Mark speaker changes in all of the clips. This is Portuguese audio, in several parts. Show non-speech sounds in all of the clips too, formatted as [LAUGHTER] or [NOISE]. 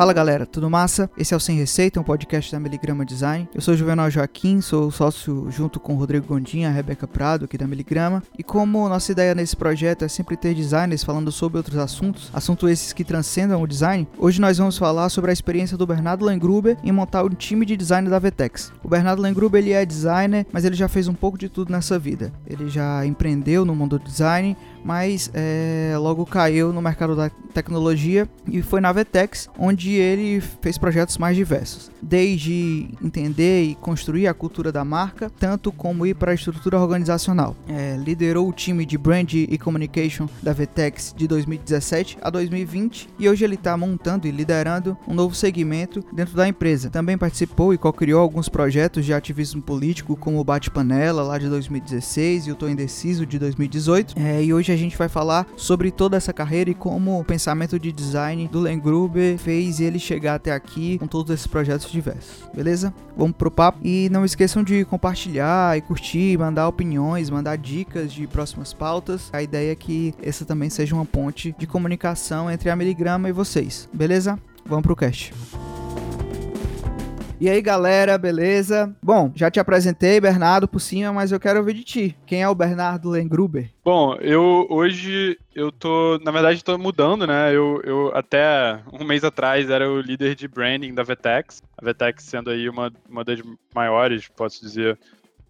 Speaker 1: Fala galera, tudo massa? Esse é o Sem Receita, um podcast da Miligrama Design. Eu sou o Juvenal Joaquim, sou sócio junto com o Rodrigo Gondim, a Rebeca Prado aqui da Miligrama. E como nossa ideia nesse projeto é sempre ter designers falando sobre outros assuntos, assuntos esses que transcendam o design, hoje nós vamos falar sobre a experiência do Bernardo Langruber em montar um time de design da Vetex. O Bernardo Langruber ele é designer, mas ele já fez um pouco de tudo nessa vida. Ele já empreendeu no mundo do design, mas é, logo caiu no mercado da tecnologia e foi na Vetex onde ele fez projetos mais diversos, desde entender e construir a cultura da marca, tanto como ir para a estrutura organizacional. É, liderou o time de brand e communication da Vetex de 2017 a 2020 e hoje ele está montando e liderando um novo segmento dentro da empresa. Também participou e co-criou alguns projetos de ativismo político, como o Bate Panela lá de 2016 e o Tô Indeciso de 2018. É, e hoje a gente vai falar sobre toda essa carreira e como o pensamento de design do Len Gruber fez ele chegar até aqui com todos esses projetos diversos. Beleza? Vamos pro papo e não esqueçam de compartilhar e curtir, mandar opiniões, mandar dicas de próximas pautas. A ideia é que essa também seja uma ponte de comunicação entre a Miligrama e vocês. Beleza? Vamos pro cast. E aí, galera, beleza? Bom, já te apresentei, Bernardo, por cima, mas eu quero ouvir de ti. Quem é o Bernardo Lengruber?
Speaker 2: Bom, eu hoje eu tô, na verdade, tô mudando, né? Eu, eu até um mês atrás era o líder de branding da Vetex. A Vetex sendo aí uma, uma das maiores, posso dizer,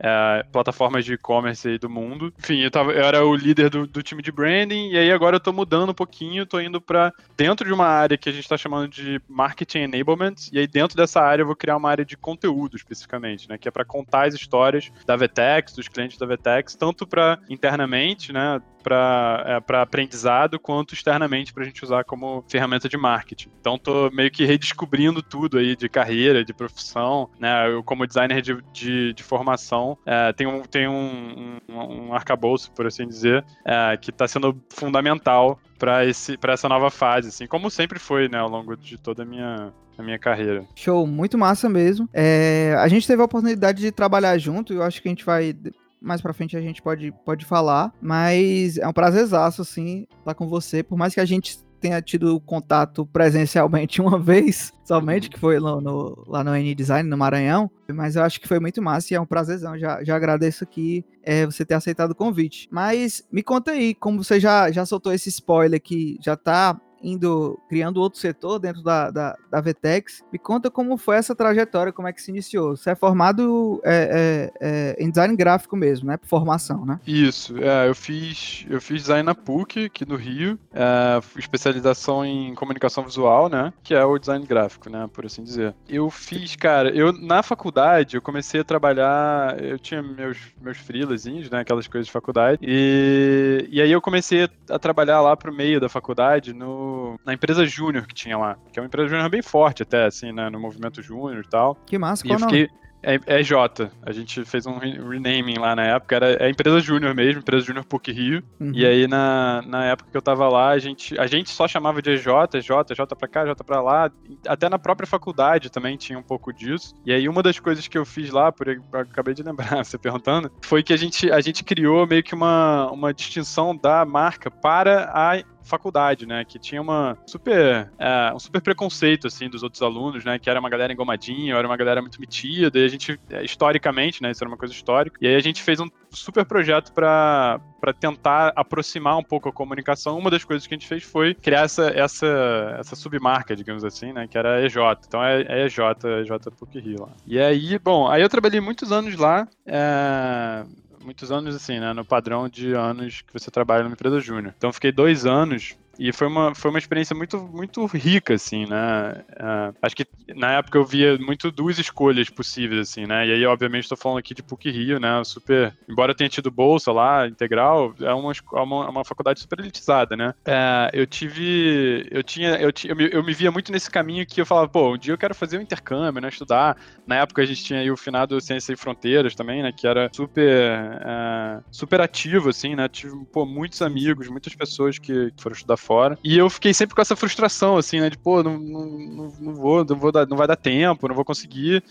Speaker 2: é, plataformas de e-commerce do mundo. Enfim, eu, tava, eu era o líder do, do, time de branding, e aí agora eu tô mudando um pouquinho, tô indo para dentro de uma área que a gente está chamando de marketing enablement, e aí dentro dessa área eu vou criar uma área de conteúdo especificamente, né, que é para contar as histórias da Vetex, dos clientes da Vetex, tanto para internamente, né, para é, aprendizado quanto externamente para a gente usar como ferramenta de marketing. Então tô meio que redescobrindo tudo aí de carreira, de profissão, né? Eu como designer de, de, de formação é, tem, um, tem um, um, um arcabouço, por assim dizer, é, que está sendo fundamental para essa nova fase, assim, como sempre foi, né, ao longo de toda a minha, minha carreira.
Speaker 1: Show, muito massa mesmo. É, a gente teve a oportunidade de trabalhar junto, eu acho que a gente vai mais pra frente a gente pode, pode falar, mas é um prazerzaço, assim, estar com você, por mais que a gente tenha tido contato presencialmente [LAUGHS] uma vez, somente, que foi no, no, lá no N-Design, no Maranhão, mas eu acho que foi muito massa e é um prazerzão, já, já agradeço aqui é, você ter aceitado o convite. Mas me conta aí, como você já, já soltou esse spoiler que já tá indo criando outro setor dentro da, da, da Vetex. Me conta como foi essa trajetória, como é que se iniciou. Você é formado é, é, é, em design gráfico mesmo, né? Por formação, né?
Speaker 2: Isso. É, eu fiz eu fiz design na PUC aqui no Rio, é, especialização em comunicação visual, né? Que é o design gráfico, né? Por assim dizer. Eu fiz, cara, eu na faculdade eu comecei a trabalhar, eu tinha meus meus freelazinhos, né? Aquelas coisas de faculdade e e aí eu comecei a trabalhar lá pro meio da faculdade no na empresa Júnior que tinha lá, que é uma empresa Júnior bem forte até, assim, né, no movimento Júnior e tal.
Speaker 1: Que massa,
Speaker 2: e
Speaker 1: qual
Speaker 2: eu fiquei... É, é J. A gente fez um renaming lá na época. Era é a empresa Júnior mesmo, empresa Júnior PUC Rio. Uhum. E aí, na, na época que eu tava lá, a gente, a gente só chamava de EJ, EJ, EJ pra cá, EJ pra lá. Até na própria faculdade também tinha um pouco disso. E aí, uma das coisas que eu fiz lá, por acabei de lembrar, [LAUGHS] você perguntando, foi que a gente, a gente criou meio que uma, uma distinção da marca para a faculdade, né? Que tinha uma super, é, um super preconceito, assim, dos outros alunos, né? Que era uma galera engomadinha, era uma galera muito metida, e a gente, é, historicamente, né? Isso era uma coisa histórica. E aí a gente fez um super projeto para para tentar aproximar um pouco a comunicação, uma das coisas que a gente fez foi criar essa, essa, essa submarca, digamos assim, né? Que era a EJ. Então é, é EJ, EJ PUC Rio lá. E aí, bom, aí eu trabalhei muitos anos lá. É muitos anos assim, né? No padrão de anos que você trabalha numa empresa júnior. Então fiquei dois anos e foi uma, foi uma experiência muito, muito rica, assim, né? Uh, acho que na época eu via muito duas escolhas possíveis, assim, né? E aí, obviamente, estou falando aqui de PUC Rio, né? Super. Embora tenha tido bolsa lá, integral, é uma, é uma, uma faculdade super elitizada, né? Uh, eu tive. Eu tinha. Eu, eu, me, eu me via muito nesse caminho que eu falava, pô, um dia eu quero fazer um intercâmbio, né? Estudar. Na época a gente tinha aí o finado Ciência e Fronteiras também, né? Que era super. Uh, super ativo, assim, né? Tive, pô, muitos amigos, muitas pessoas que foram estudar fora. E eu fiquei sempre com essa frustração, assim, né? De, pô, não, não, não vou, não, vou dar, não vai dar tempo, não vou conseguir.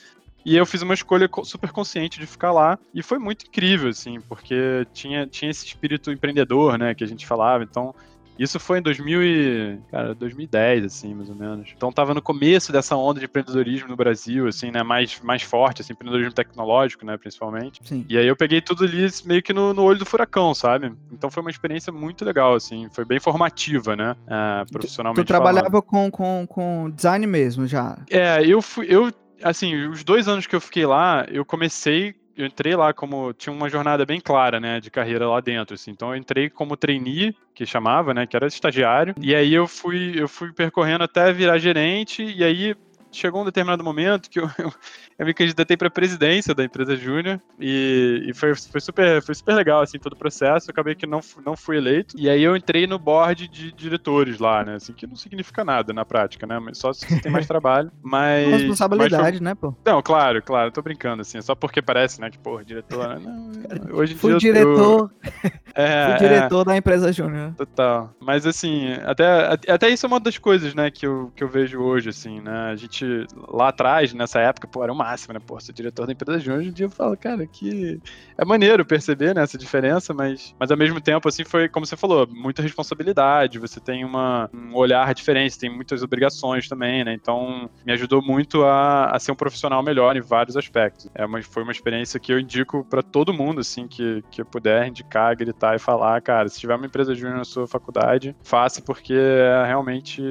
Speaker 2: E eu fiz uma escolha super consciente de ficar lá. E foi muito incrível, assim, porque tinha, tinha esse espírito empreendedor, né, que a gente falava. Então, Isso foi em 2000 e, cara, 2010, assim, mais ou menos. Então tava no começo dessa onda de empreendedorismo no Brasil, assim, né, mais, mais forte, assim, empreendedorismo tecnológico, né, principalmente. Sim. E aí eu peguei tudo ali meio que no, no olho do furacão, sabe? Então foi uma experiência muito legal, assim, foi bem formativa, né, uh, profissionalmente
Speaker 1: Tu, tu trabalhava com, com, com design mesmo, já?
Speaker 2: É, eu fui, eu assim, os dois anos que eu fiquei lá, eu comecei eu entrei lá como tinha uma jornada bem clara, né, de carreira lá dentro, assim. Então eu entrei como trainee, que chamava, né, que era estagiário. E aí eu fui eu fui percorrendo até virar gerente e aí chegou um determinado momento que eu, [LAUGHS] eu, eu me candidatei para presidência da empresa Júnior e, e, foi, foi, super, foi super legal, assim, todo o processo. Eu acabei que não, não fui eleito. E aí eu entrei no board de diretores lá, né? Assim, que não significa nada na prática, né? Só se tem mais [LAUGHS] trabalho. Mas.
Speaker 1: Responsabilidade, mas foi... né, pô?
Speaker 2: Não, claro, claro, tô brincando, assim. É só porque parece, né, que, pô, diretor. Né?
Speaker 1: Não, hoje em fui dia diretor. Eu... [LAUGHS] É, fui diretor é... da empresa Júnior.
Speaker 2: Total. Mas assim, até, até isso é uma das coisas, né, que eu, que eu vejo hoje, assim, né? A gente lá atrás, nessa época, pô, era uma máximo, né? Pô, ser diretor da empresa júnior, hoje em dia eu falo, cara, que é maneiro perceber, né, essa diferença, mas, mas ao mesmo tempo, assim, foi, como você falou, muita responsabilidade, você tem uma, um olhar diferente, tem muitas obrigações também, né? Então, me ajudou muito a, a ser um profissional melhor em vários aspectos. É uma, foi uma experiência que eu indico para todo mundo, assim, que, que puder indicar, gritar e falar, cara, se tiver uma empresa júnior na sua faculdade, faça, porque é realmente,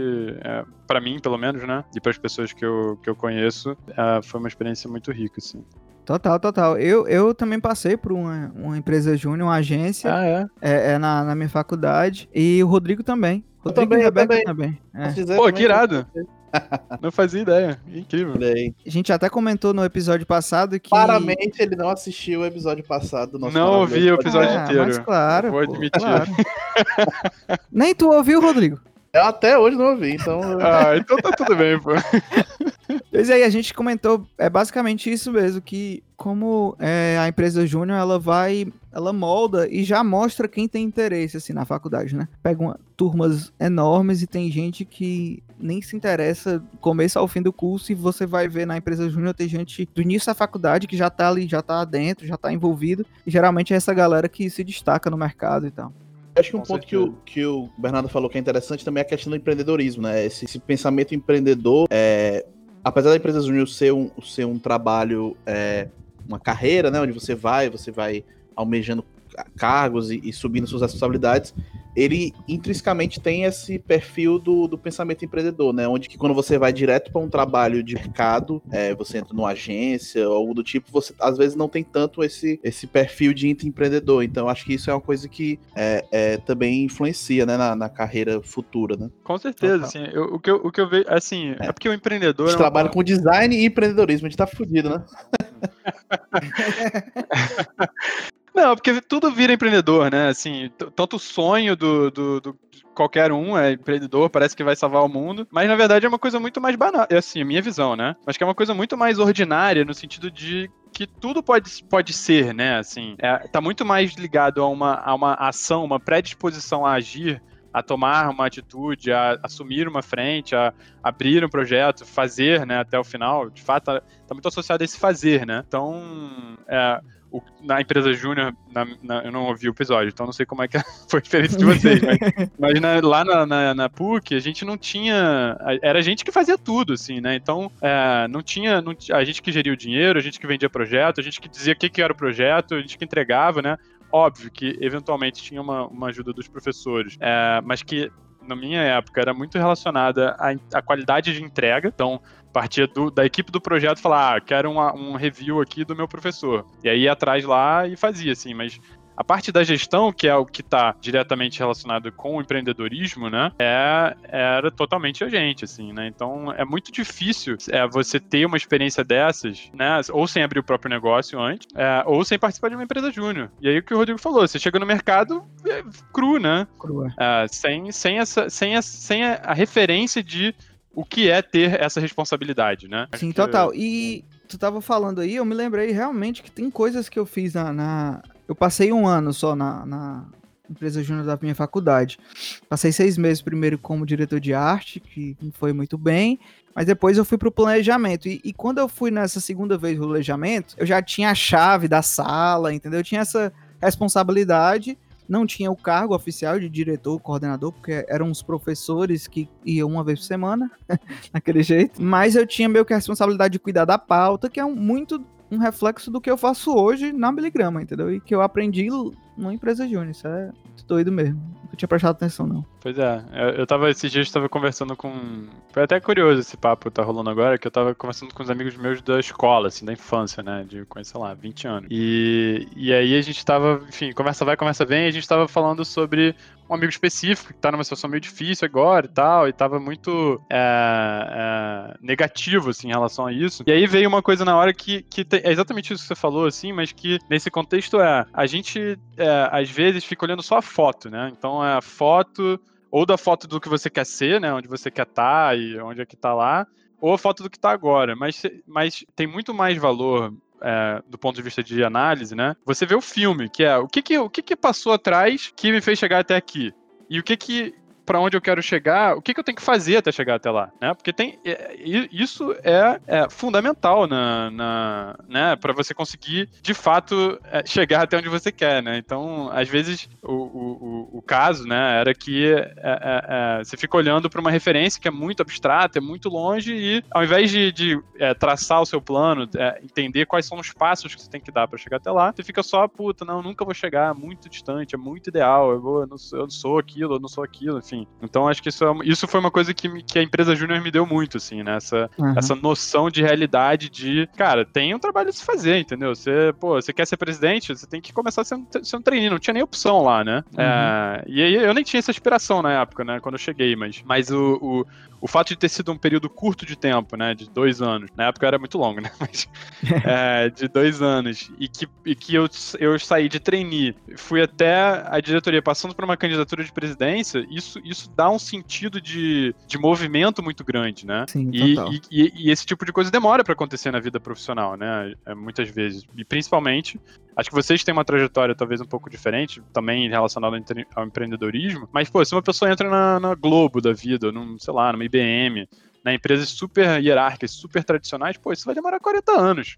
Speaker 2: é, para mim, pelo menos, né, e para as pessoas que eu, que eu conheço, é, foi uma experiência muito rica, assim.
Speaker 1: Total, total. Eu, eu também passei por uma, uma empresa júnior, uma agência.
Speaker 2: Ah, é?
Speaker 1: É, é na, na minha faculdade. E o Rodrigo também.
Speaker 3: Rodrigo eu também,
Speaker 1: e
Speaker 3: Rebeca também.
Speaker 1: também.
Speaker 2: É. Pô, que irado. Não fazia ideia. Incrível.
Speaker 1: A gente até comentou no episódio passado que.
Speaker 3: Claramente ele não assistiu o episódio passado do
Speaker 2: nosso Não ouvi o episódio ah, inteiro. Mas
Speaker 1: claro.
Speaker 2: Vou
Speaker 1: pô,
Speaker 2: admitir.
Speaker 1: Claro. Nem tu ouviu, Rodrigo?
Speaker 3: Eu até hoje não ouvi, então.
Speaker 2: ah, então tá tudo bem, pô. [LAUGHS]
Speaker 1: Pois aí, a gente comentou, é basicamente isso mesmo, que como é, a empresa júnior, ela vai, ela molda e já mostra quem tem interesse, assim, na faculdade, né? Pega uma, turmas enormes e tem gente que nem se interessa começo ao fim do curso e você vai ver na empresa júnior tem gente do início da faculdade que já tá ali, já tá dentro, já tá envolvido e geralmente é essa galera que se destaca no mercado e tal.
Speaker 3: Acho que um Com ponto que o, que o Bernardo falou que é interessante também é a questão do empreendedorismo, né? Esse, esse pensamento empreendedor, é, apesar da empresa júnior ser um, ser um trabalho, é, uma carreira, né? Onde você vai, você vai almejando cargos e, e subindo suas responsabilidades, ele intrinsecamente tem esse perfil do, do pensamento empreendedor, né? Onde que quando você vai direto para um trabalho de mercado, é, você entra numa agência ou algo do tipo, você às vezes não tem tanto esse, esse perfil de empreendedor. Então, acho que isso é uma coisa que é, é também influencia, né, na, na, carreira futura, né?
Speaker 2: Com certeza, assim, eu, o, que eu, o que eu vejo, assim, é, é porque o empreendedor... A
Speaker 3: gente é trabalha uma... com design e empreendedorismo, a gente tá fudido, né? [LAUGHS]
Speaker 2: Não, porque tudo vira empreendedor, né? Assim, tanto o sonho do, do, do, qualquer um é empreendedor, parece que vai salvar o mundo, mas na verdade é uma coisa muito mais banal, é assim, a minha visão, né? Mas que é uma coisa muito mais ordinária no sentido de que tudo pode, pode ser, né? Assim, é, tá muito mais ligado a uma, a uma ação, uma predisposição a agir a tomar uma atitude, a assumir uma frente, a abrir um projeto, fazer, né, até o final, de fato, tá, tá muito associado a esse fazer, né? Então, é, o, na empresa Júnior, eu não ouvi o episódio, então não sei como é que [LAUGHS] foi a diferença de vocês, mas, [LAUGHS] mas na, lá na, na, na, PUC a gente não tinha. Era a gente que fazia tudo, assim, né? Então é, não, tinha, não A gente que geria o dinheiro, a gente que vendia projeto, a gente que dizia o que, que era o projeto, a gente que entregava, né? Óbvio que eventualmente tinha uma, uma ajuda dos professores, é, mas que na minha época era muito relacionada à, à qualidade de entrega. Então, partia do, da equipe do projeto falar, ah, quero uma, um review aqui do meu professor. E aí ia atrás lá e fazia, assim, mas a parte da gestão, que é o que está diretamente relacionado com o empreendedorismo, né, é, era totalmente a gente, assim, né? Então é muito difícil é, você ter uma experiência dessas, né, ou sem abrir o próprio negócio antes, é, ou sem participar de uma empresa júnior. E aí o que o Rodrigo falou, você chega no mercado é, cru, né?
Speaker 1: Cru.
Speaker 2: É, sem, sem, essa, sem, a, sem a referência de o que é ter essa responsabilidade, né?
Speaker 1: Sim, total. E tu tava falando aí, eu me lembrei realmente que tem coisas que eu fiz na. na... Eu passei um ano só na, na empresa júnior da minha faculdade. Passei seis meses primeiro como diretor de arte, que foi muito bem, mas depois eu fui pro planejamento. E, e, quando eu fui nessa segunda vez no planejamento, eu já tinha a chave da sala, entendeu? Eu tinha essa responsabilidade não tinha o cargo oficial de diretor, coordenador, porque eram os professores que iam uma vez por semana, [LAUGHS] naquele jeito. Mas eu tinha meio que a responsabilidade de cuidar da pauta, que é um, muito um reflexo do que eu faço hoje na Miligrama, entendeu? E que eu aprendi numa empresa júnior. Isso é doido mesmo. Não tinha prestado atenção, não.
Speaker 2: Pois é, eu tava, esses dias, tava conversando com. Foi até curioso esse papo que tá rolando agora, que eu tava conversando com os amigos meus da escola, assim, da infância, né? De conhecer, sei lá, 20 anos. E, e aí a gente tava, enfim, conversa vai, conversa vem, a gente tava falando sobre um amigo específico que tá numa situação meio difícil agora e tal, e tava muito é, é, negativo, assim, em relação a isso. E aí veio uma coisa na hora que, que é exatamente isso que você falou, assim, mas que nesse contexto é, a gente, é, às vezes, fica olhando só a foto, né? Então é a foto, ou da foto do que você quer ser, né? Onde você quer estar tá e onde é que tá lá, ou a foto do que tá agora. Mas, mas tem muito mais valor é, do ponto de vista de análise, né? Você vê o filme, que é o que que, o que que passou atrás que me fez chegar até aqui. E o que que para onde eu quero chegar, o que, que, eu tenho que fazer até chegar até lá, né? Porque tem é, isso é, é, fundamental na, na né, para você conseguir de fato é, chegar até onde você quer, né? Então, às vezes o, o, o caso, né, era que é, é, é, você fica olhando para uma referência que é muito abstrata, é muito longe e ao invés de, de traçar o seu plano, entender quais são os passos que você tem que dar para chegar até lá, você fica só puta, não, nunca vou chegar, muito distante, é muito ideal, eu, vou, eu, não, sou, eu não sou aquilo, eu não sou aquilo, enfim assim. Então acho que isso, é, isso foi uma coisa que, que a empresa Júnior me deu muito, assim, né? Essa, uhum. essa noção de realidade de, cara, tem um trabalho a se fazer, entendeu? Você, pô, você quer ser presidente, você tem que começar sendo, sendo treininho, não tinha nem opção lá, né? Uhum. É, e aí eu nem tinha essa aspiração na época, né? Quando eu cheguei, mas, mas o, o, o fato de ter sido um período curto de tempo, né? De dois anos, na época era muito longo, [LAUGHS] né? Mas [LAUGHS] é, de dois anos, e que, e que eu, eu saí de trainee, fui até a diretoria passando por uma candidatura de presidência, isso, isso dá um sentido de, de movimento muito grande, né?
Speaker 1: Sim,
Speaker 2: e, e, e, esse tipo de coisa demora para acontecer na vida profissional, né? É, muitas vezes. E principalmente, acho que vocês têm uma trajetória talvez um pouco diferente, também relacionada ao empreendedorismo, mas, pô, se uma pessoa entra na, na Globo da vida, num, sei lá, numa IBM, na empresas super hierárquicas, super tradicionais, pô, isso vai demorar 40 anos.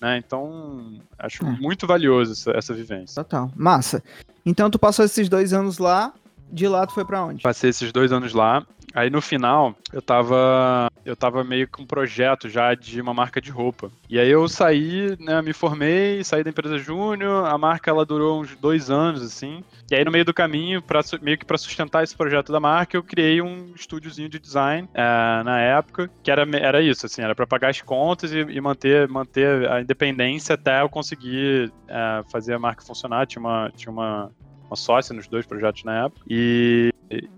Speaker 2: Né? Então, acho é. muito valioso essa, essa vivência.
Speaker 1: Total. Massa. Então, tu passou esses dois anos lá, de lá tu foi para onde?
Speaker 2: Passei esses dois anos lá. Aí no final, eu tava. Eu tava meio com um projeto já de uma marca de roupa. E aí eu saí, né? Me formei, saí da empresa Júnior. A marca ela durou uns dois anos, assim. E aí, no meio do caminho, pra, meio que para sustentar esse projeto da marca, eu criei um estúdiozinho de design é, na época, que era, era isso, assim, era para pagar as contas e, e, manter, manter a independência até eu conseguir é, fazer a marca funcionar. Tinha uma, tinha uma, uma sócia nos dois projetos na época. E,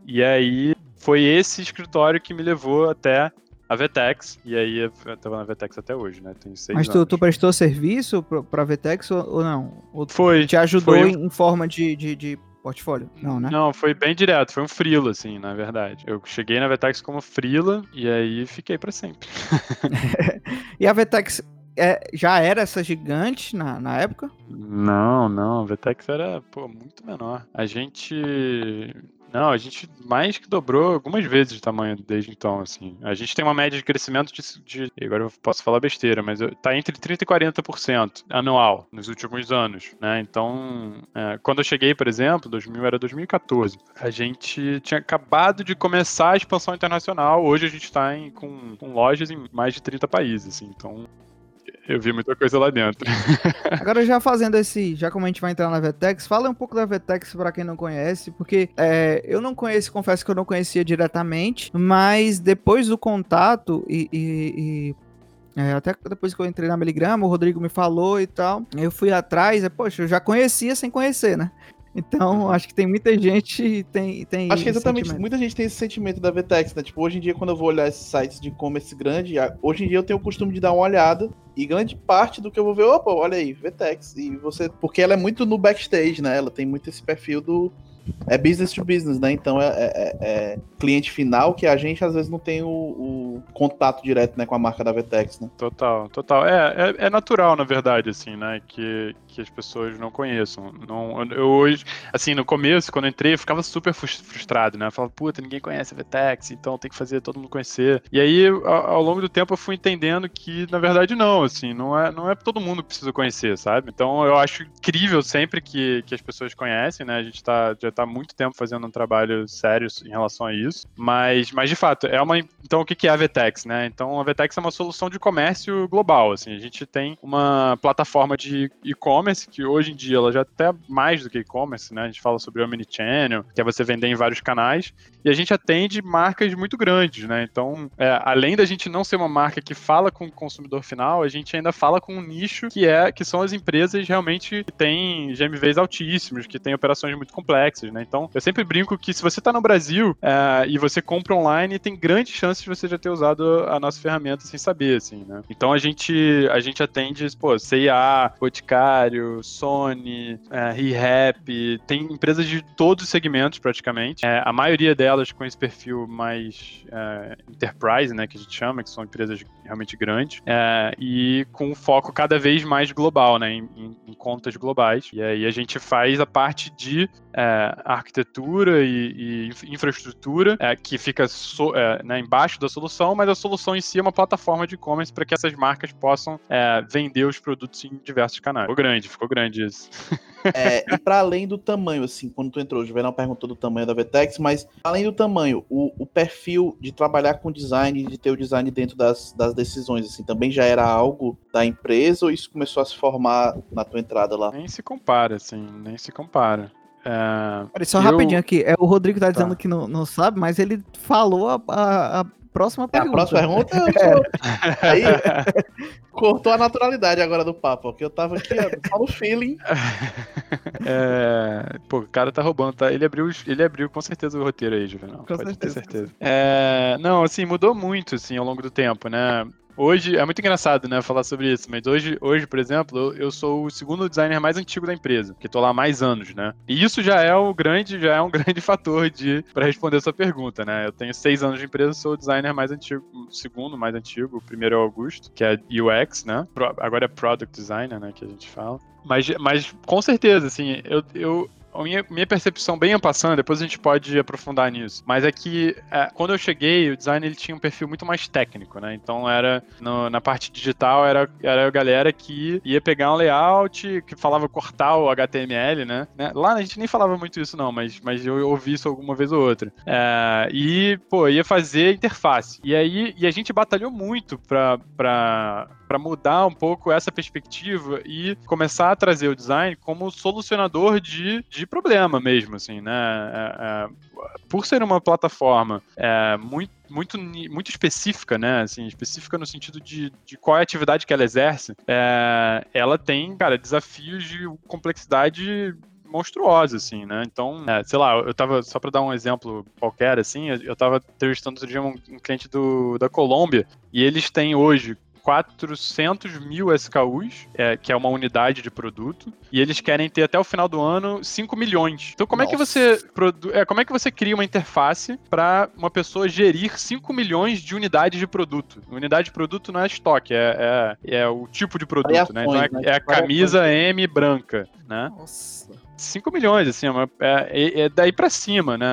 Speaker 2: e aí foi esse escritório que me levou até a Vetex, e aí eu tava na Vetex até hoje, né? Seis
Speaker 1: Mas tu, tu prestou serviço pra Vetex ou, ou não? Ou
Speaker 2: foi.
Speaker 1: Te ajudou
Speaker 2: foi.
Speaker 1: em forma de, de, de portfólio? Não, né?
Speaker 2: Não, foi bem direto, foi um freela, assim, na verdade. Eu cheguei na Vetex como freela e aí fiquei para sempre. [LAUGHS] [LAUGHS]
Speaker 1: e a Vetex é, já era essa gigante na, na época?
Speaker 2: Não, não. A Vetex era pô, muito menor. A gente. Não, a gente mais que dobrou algumas vezes de tamanho desde então, assim. A gente tem uma média de crescimento de, de agora eu posso falar besteira, mas tá entre 30% e 40% anual nos últimos anos, né? Então, é, quando eu cheguei, por exemplo, 2000 era 2014, a gente tinha acabado de começar a expansão internacional. Hoje a gente está com, com lojas em mais de 30 países, assim. Então, eu vi muita coisa lá dentro. [LAUGHS]
Speaker 1: Agora já fazendo esse, já como a gente vai entrar na Vetex, fala um pouco da Vetex para quem não conhece, porque é, eu não conheço, confesso que eu não conhecia diretamente, mas depois do contato e, e, e é, até depois que eu entrei na Miligrama, o Rodrigo me falou e tal. Eu fui atrás, e, poxa, eu já conhecia sem conhecer, né? Então, acho que tem muita gente tem tem
Speaker 3: Acho que exatamente, muita gente tem esse sentimento da Vtex, né? Tipo, hoje em dia quando eu vou olhar esses sites de e-commerce grande, hoje em dia eu tenho o costume de dar uma olhada e grande parte do que eu vou ver, opa, olha aí, Vtex. E você, porque ela é muito no backstage, né? Ela tem muito esse perfil do é business to business, né? Então é, é, é cliente final que a gente às vezes não tem o, o contato direto, né, com a marca da Vetex, né?
Speaker 2: Total, total. É, é, é natural, na verdade, assim, né, que, que as pessoas não conheçam. Não, eu hoje, assim, no começo, quando eu entrei, eu ficava super frustrado, né? Eu falava, puta, ninguém conhece a Vetex, então tem que fazer todo mundo conhecer. E aí, ao, ao, longo do tempo, eu fui entendendo que, na verdade, não, assim, não é, não é todo mundo que precisa conhecer, sabe? Então, eu acho incrível sempre que, que as pessoas conhecem, né? A gente tá, já tá há muito tempo fazendo um trabalho sério em relação a isso. Mas, mas de fato, é uma. Então, o que é a Vetex, né? Então, a Vetex é uma solução de comércio global, assim. A gente tem uma plataforma de e-commerce que hoje em dia ela já é até mais do que e-commerce, né? A gente fala sobre omnichannel, que é você vender em vários canais, e a gente atende marcas muito grandes, né? Então, é, além da gente não ser uma marca que fala com o consumidor final, a gente ainda fala com um nicho que é que são as empresas realmente que têm GMVs altíssimos, que têm operações muito complexas, né? Então, eu sempre brinco que se você está no Brasil é, e você compra online, tem grandes chances de você já ter usado a nossa ferramenta sem saber, assim, né? Então a gente a gente atende, pô, CIA, Boticário, Sony, é, tem empresas de todos os segmentos praticamente. É, a maioria delas com esse perfil mais é, enterprise, né, que a gente chama, que são empresas realmente grandes, é, e com foco cada vez mais global, né, em, em, em, contas globais. E aí a gente faz a parte de é, arquitetura e, e infraestrutura é, que fica so, é, né, embaixo da solução, mas a solução em si é uma plataforma de e-commerce para que essas marcas possam é, vender os produtos em diversos canais. Ficou grande, ficou grande isso. [LAUGHS]
Speaker 3: É, e para além do tamanho, assim, quando tu entrou, o Juvenal perguntou do tamanho da Vetex, mas além do tamanho, o, o perfil de trabalhar com design, de ter o design dentro das, das decisões, assim, também já era algo da empresa ou isso começou a se formar na tua entrada lá?
Speaker 2: Nem se compara, assim, nem se compara.
Speaker 1: É, Peraí, só eu... rapidinho aqui. É, o Rodrigo tá dizendo tá. que não, não sabe, mas ele falou a, a, a próxima pergunta. [LAUGHS]
Speaker 3: É, a próxima pergunta Aí [LAUGHS] cortou a naturalidade agora do papo, que eu tava aqui só no feeling.
Speaker 2: É, pô, o cara tá roubando, tá? Ele abriu, ele abriu com certeza o roteiro aí, Juvenal. Com Pode certeza. ter certeza. É, não, assim, mudou muito, assim, ao longo do tempo, né? Hoje, é muito engraçado, né, falar sobre isso, mas hoje, hoje por exemplo, eu sou o segundo designer mais antigo da empresa, que tô lá há mais anos, né? E isso já é o grande, já é um [LAUGHS] grande fator de para responder essa pergunta, né? Eu tenho seis anos de empresa, sou o designer mais antigo, segundo mais antigo, o primeiro é o Augusto, que é UX, né? Agora é Product Designer, né, que a gente fala. Mas, mas com certeza, assim, eu, eu a minha, minha percepção bem passando, depois a gente pode aprofundar nisso, mas é que é, quando eu cheguei, o design ele tinha um perfil muito mais técnico, né? Então era no, na parte digital era, era a galera que ia pegar um layout, que falava cortar o HTML, né? né? Lá a gente nem falava muito isso não, mas, mas eu ouvi isso alguma vez ou outra. É, e, pô, ia fazer interface. E aí, e a gente batalhou muito pra, pra para mudar um pouco essa perspectiva e começar a trazer o design como solucionador de, de problema mesmo, assim, né? É, é, por ser uma plataforma é, muito muito, muito específica, né? Assim, específica no sentido de, de qual é a atividade que ela exerce, é, ela tem, cara, desafios de complexidade monstruosa, assim, né? Então, é, sei lá, eu tava, só para dar um exemplo qualquer, assim, eu tava entrevistando outro dia um, um cliente do, da Colômbia, e eles têm hoje 400 mil SKUs, é, que é uma unidade de produto, e eles querem ter até o final do ano 5 milhões. Então, como Nossa. é que você é, como é que você cria uma interface para uma pessoa gerir 5 milhões de unidades de produto? Unidade de produto não é estoque, é, é, é o tipo de produto, Variações, né? Então é, né? é a camisa M branca, né? Nossa. 5 milhões, assim, é, é, é daí para cima, né?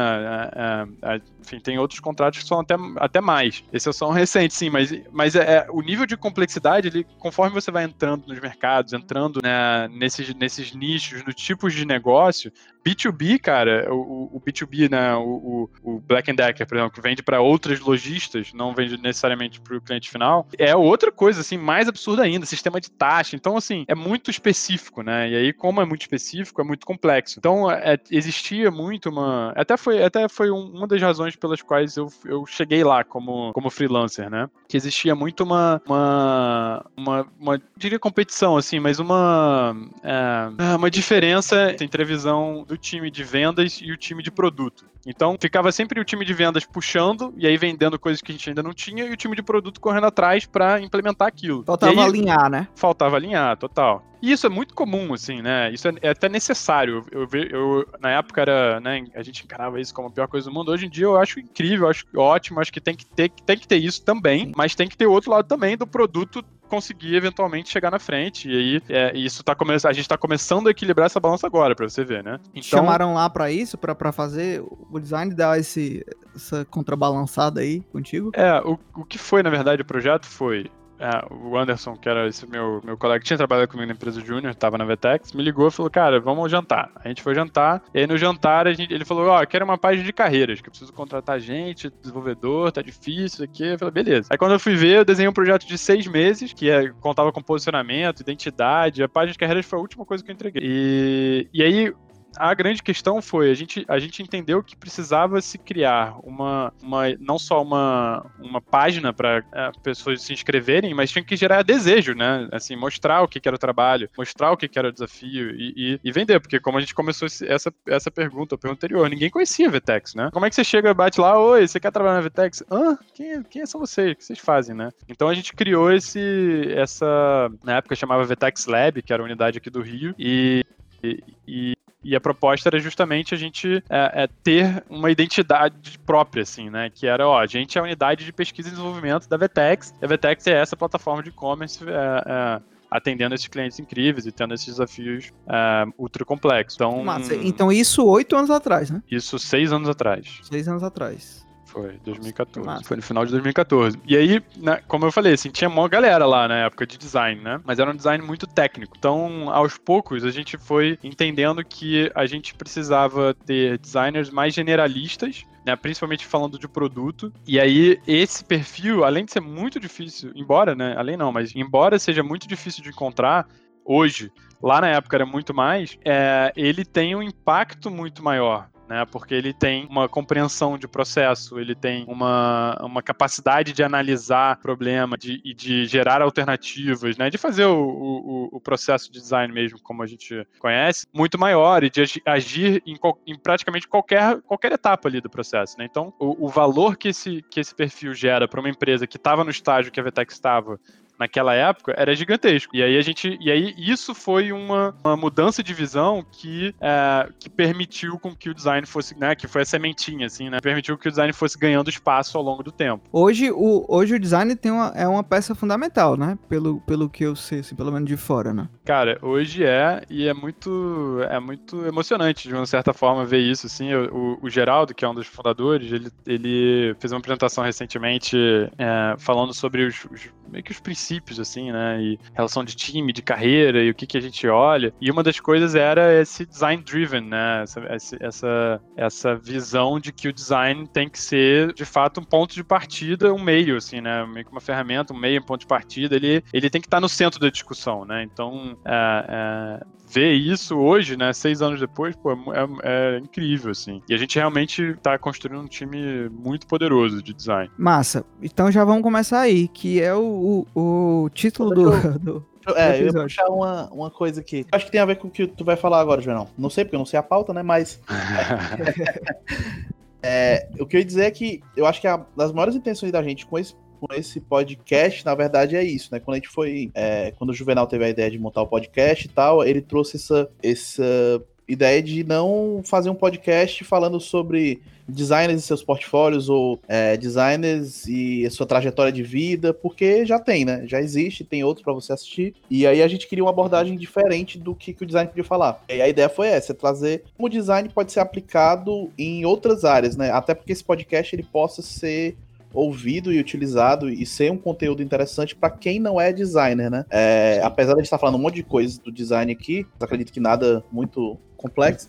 Speaker 2: É, é, enfim, tem outros contratos que são até, até mais. Esse é só um recente, sim, mas, mas é, é, o nível de complexidade, ele, conforme você vai entrando nos mercados, entrando né, nesses, nesses nichos, no tipos de negócio, B2B, cara, o, o B2B, né, o, o Black Decker, por exemplo, que vende para outras lojistas, não vende necessariamente para o cliente final, é outra coisa, assim, mais absurda ainda, sistema de taxa. Então, assim, é muito específico, né? E aí, como é muito específico, é muito complexo. Então, é, existia muito uma. Até foi, até foi um, uma das razões pelas quais eu, eu cheguei lá como, como freelancer, né? Que existia muito uma. uma, uma, uma diria competição, assim, mas uma. É, uma diferença entre a visão do time de vendas e o time de produto. Então, ficava sempre o time de vendas puxando e aí vendendo coisas que a gente ainda não tinha e o time de produto correndo atrás para implementar aquilo.
Speaker 1: Faltava
Speaker 2: aí,
Speaker 1: alinhar, né?
Speaker 2: Faltava alinhar, total. E isso é muito comum, assim, né? Isso é, é até necessário. Eu, eu, eu, na época era, né, a gente encarava isso como a pior coisa do mundo. Hoje em dia eu acho incrível, acho ótimo, acho que tem que ter, tem que ter isso também, mas tem que ter outro lado também do produto conseguir eventualmente chegar na frente. E aí, é, isso tá. A gente tá começando a equilibrar essa balança agora, pra você ver, né?
Speaker 1: Então... Chamaram lá para isso, para fazer o design dar esse, essa contrabalançada aí contigo?
Speaker 2: É, o, o que foi, na verdade, o projeto foi é, o Anderson, que era esse meu, meu colega que tinha trabalhado comigo na empresa Júnior, estava na Vetex, me ligou e falou, cara, vamos jantar. A gente foi jantar, e aí no jantar gente, ele falou, ó, oh, quero uma página de carreiras, que eu preciso contratar gente, desenvolvedor, tá difícil aqui. Eu falei, beleza. Aí quando eu fui ver, eu desenhei um projeto de seis meses, que é, contava com posicionamento, identidade, a página de carreiras foi a última coisa que eu entreguei. E, e aí a grande questão foi, a gente, a gente entendeu que precisava se criar uma, uma não só uma, uma página para é, pessoas se inscreverem, mas tinha que gerar desejo, né? Assim, mostrar o que, era o trabalho, mostrar o que, era o desafio e, e, e, vender, porque como a gente começou essa, essa pergunta, a pergunta anterior, ninguém conhecia a né? Como é que você chega, bate lá, oi, você quer trabalhar na Vtex? Hã? Quem, quem são vocês? O que vocês fazem, né? Então a gente criou esse, essa, na época chamava Vtex Lab, que era a unidade aqui do Rio, e, e, e a proposta era justamente a gente é, é, ter uma identidade própria, assim, né? Que era, ó, a gente é a unidade de pesquisa e desenvolvimento da Vetex. A Vetex é essa plataforma de e-commerce é, é, atendendo esses clientes incríveis e tendo esses desafios é, ultra complexos. Então,
Speaker 1: Massa. então isso oito anos atrás, né?
Speaker 2: Isso seis anos atrás.
Speaker 1: Seis anos atrás.
Speaker 2: Foi, 2014. Nossa, foi no final de 2014. E aí, né, como eu falei, assim, tinha uma galera lá na época de design, né? Mas era um design muito técnico. Então, aos poucos, a gente foi entendendo que a gente precisava ter designers mais generalistas né, principalmente falando de produto. E aí, esse perfil, além de ser muito difícil, embora, né, além não, mas embora seja muito difícil de encontrar hoje, lá na época era muito mais, é, ele tem um impacto muito maior né? Porque ele tem uma compreensão de processo, ele tem uma, uma capacidade de analisar problema de, e de gerar alternativas, né? De fazer o, o, o, processo de design mesmo, como a gente conhece, muito maior e de agir em, em praticamente qualquer, qualquer etapa ali do processo, né? Então, o, o valor que esse, que esse perfil gera para uma empresa que estava no estágio que a Vetex estava naquela época era gigantesco. E aí a gente. E aí isso foi uma, uma mudança de visão que, é, que permitiu com que o design fosse, né? Que foi a sementinha, assim, né? Permitiu que o design fosse ganhando espaço ao longo do tempo.
Speaker 1: Hoje o, hoje o design tem uma, é uma peça fundamental, né? Pelo, pelo que eu sei, assim, pelo menos de fora, né?
Speaker 2: Cara, hoje é, e é muito, é muito emocionante, de uma certa forma, ver isso, assim. O, o Geraldo, que é um dos fundadores, ele, ele fez uma apresentação recentemente é, falando sobre os, os, meio que os princípios princípios, assim, né? E relação de time, de carreira e o que, que a gente olha. E uma das coisas era esse design driven, né? Essa, essa, essa visão de que o design tem que ser, de fato, um ponto de partida, um meio, assim, né? Meio que uma ferramenta, um meio, um ponto de partida. Ele, ele tem que estar no centro da discussão, né? Então, é, é, ver isso hoje, né? Seis anos depois, pô, é, é, incrível, assim. E a gente realmente está construindo um time muito poderoso de design.
Speaker 1: Massa. Então já vamos começar aí, que é o, o o título do, [LAUGHS] do,
Speaker 3: É, eu ia puxar uma, uma coisa aqui. Acho que tem a ver com o que tu vai falar agora, João. Não sei, porque eu não sei a pauta, né? Mas. [LAUGHS] é, o que eu ia dizer é que eu acho que a, das maiores intenções da gente com esse, com esse podcast, na verdade, é isso, né? Quando a gente foi. É, quando o Juvenal teve a ideia de montar o podcast e tal, ele trouxe essa, essa ideia de não fazer um podcast falando sobre designers e seus portfólios ou é, designers e a sua trajetória de vida, porque já tem, né? Já existe, tem outros para você assistir. E aí a gente queria uma abordagem diferente do que, que o design podia falar. E a ideia foi essa, é trazer como o design pode ser aplicado em outras áreas, né? Até porque esse podcast ele possa ser ouvido e utilizado e ser um conteúdo interessante para quem não é designer, né? É, apesar de a gente estar falando um monte de coisas do design aqui, acredito que nada muito complexo,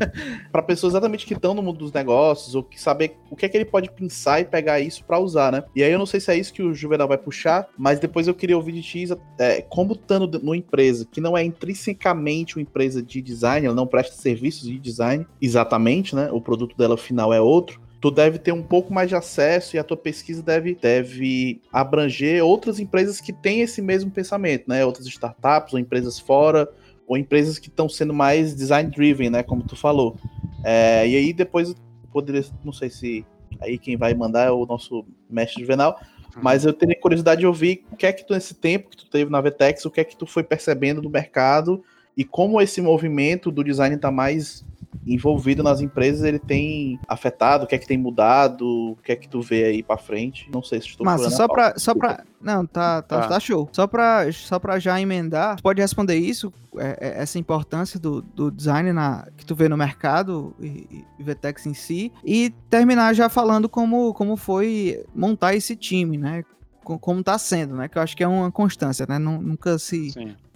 Speaker 3: [LAUGHS] para pessoas exatamente que estão no mundo dos negócios ou que saber o que é que ele pode pensar e pegar isso para usar, né? E aí eu não sei se é isso que o Juvenal vai puxar, mas depois eu queria ouvir de ti é, como estando numa empresa que não é intrinsecamente uma empresa de design, ela não presta serviços de design exatamente, né? O produto dela final é outro tu deve ter um pouco mais de acesso e a tua pesquisa deve, deve abranger outras empresas que têm esse mesmo pensamento, né? Outras startups ou empresas fora, ou empresas que estão sendo mais design driven, né? Como tu falou. É, e aí depois poderia, não sei se aí quem vai mandar é o nosso mestre Juvenal, Mas eu teria curiosidade de ouvir o que é que tu, nesse tempo que tu teve na Vetex, o que é que tu foi percebendo do mercado e como esse movimento do design está mais envolvido nas empresas, ele tem afetado, o que é que tem mudado, o que é que tu vê aí para frente? Não sei se estou
Speaker 1: Massa, só para só para não, tá, tá, tá, tá, show. Só para só para já emendar, pode responder isso, é, é, essa importância do, do design na, que tu vê no mercado e, e Vtex em si, e terminar já falando como, como foi montar esse time, né? Como tá sendo, né? Que eu acho que é uma constância, né? Nunca se,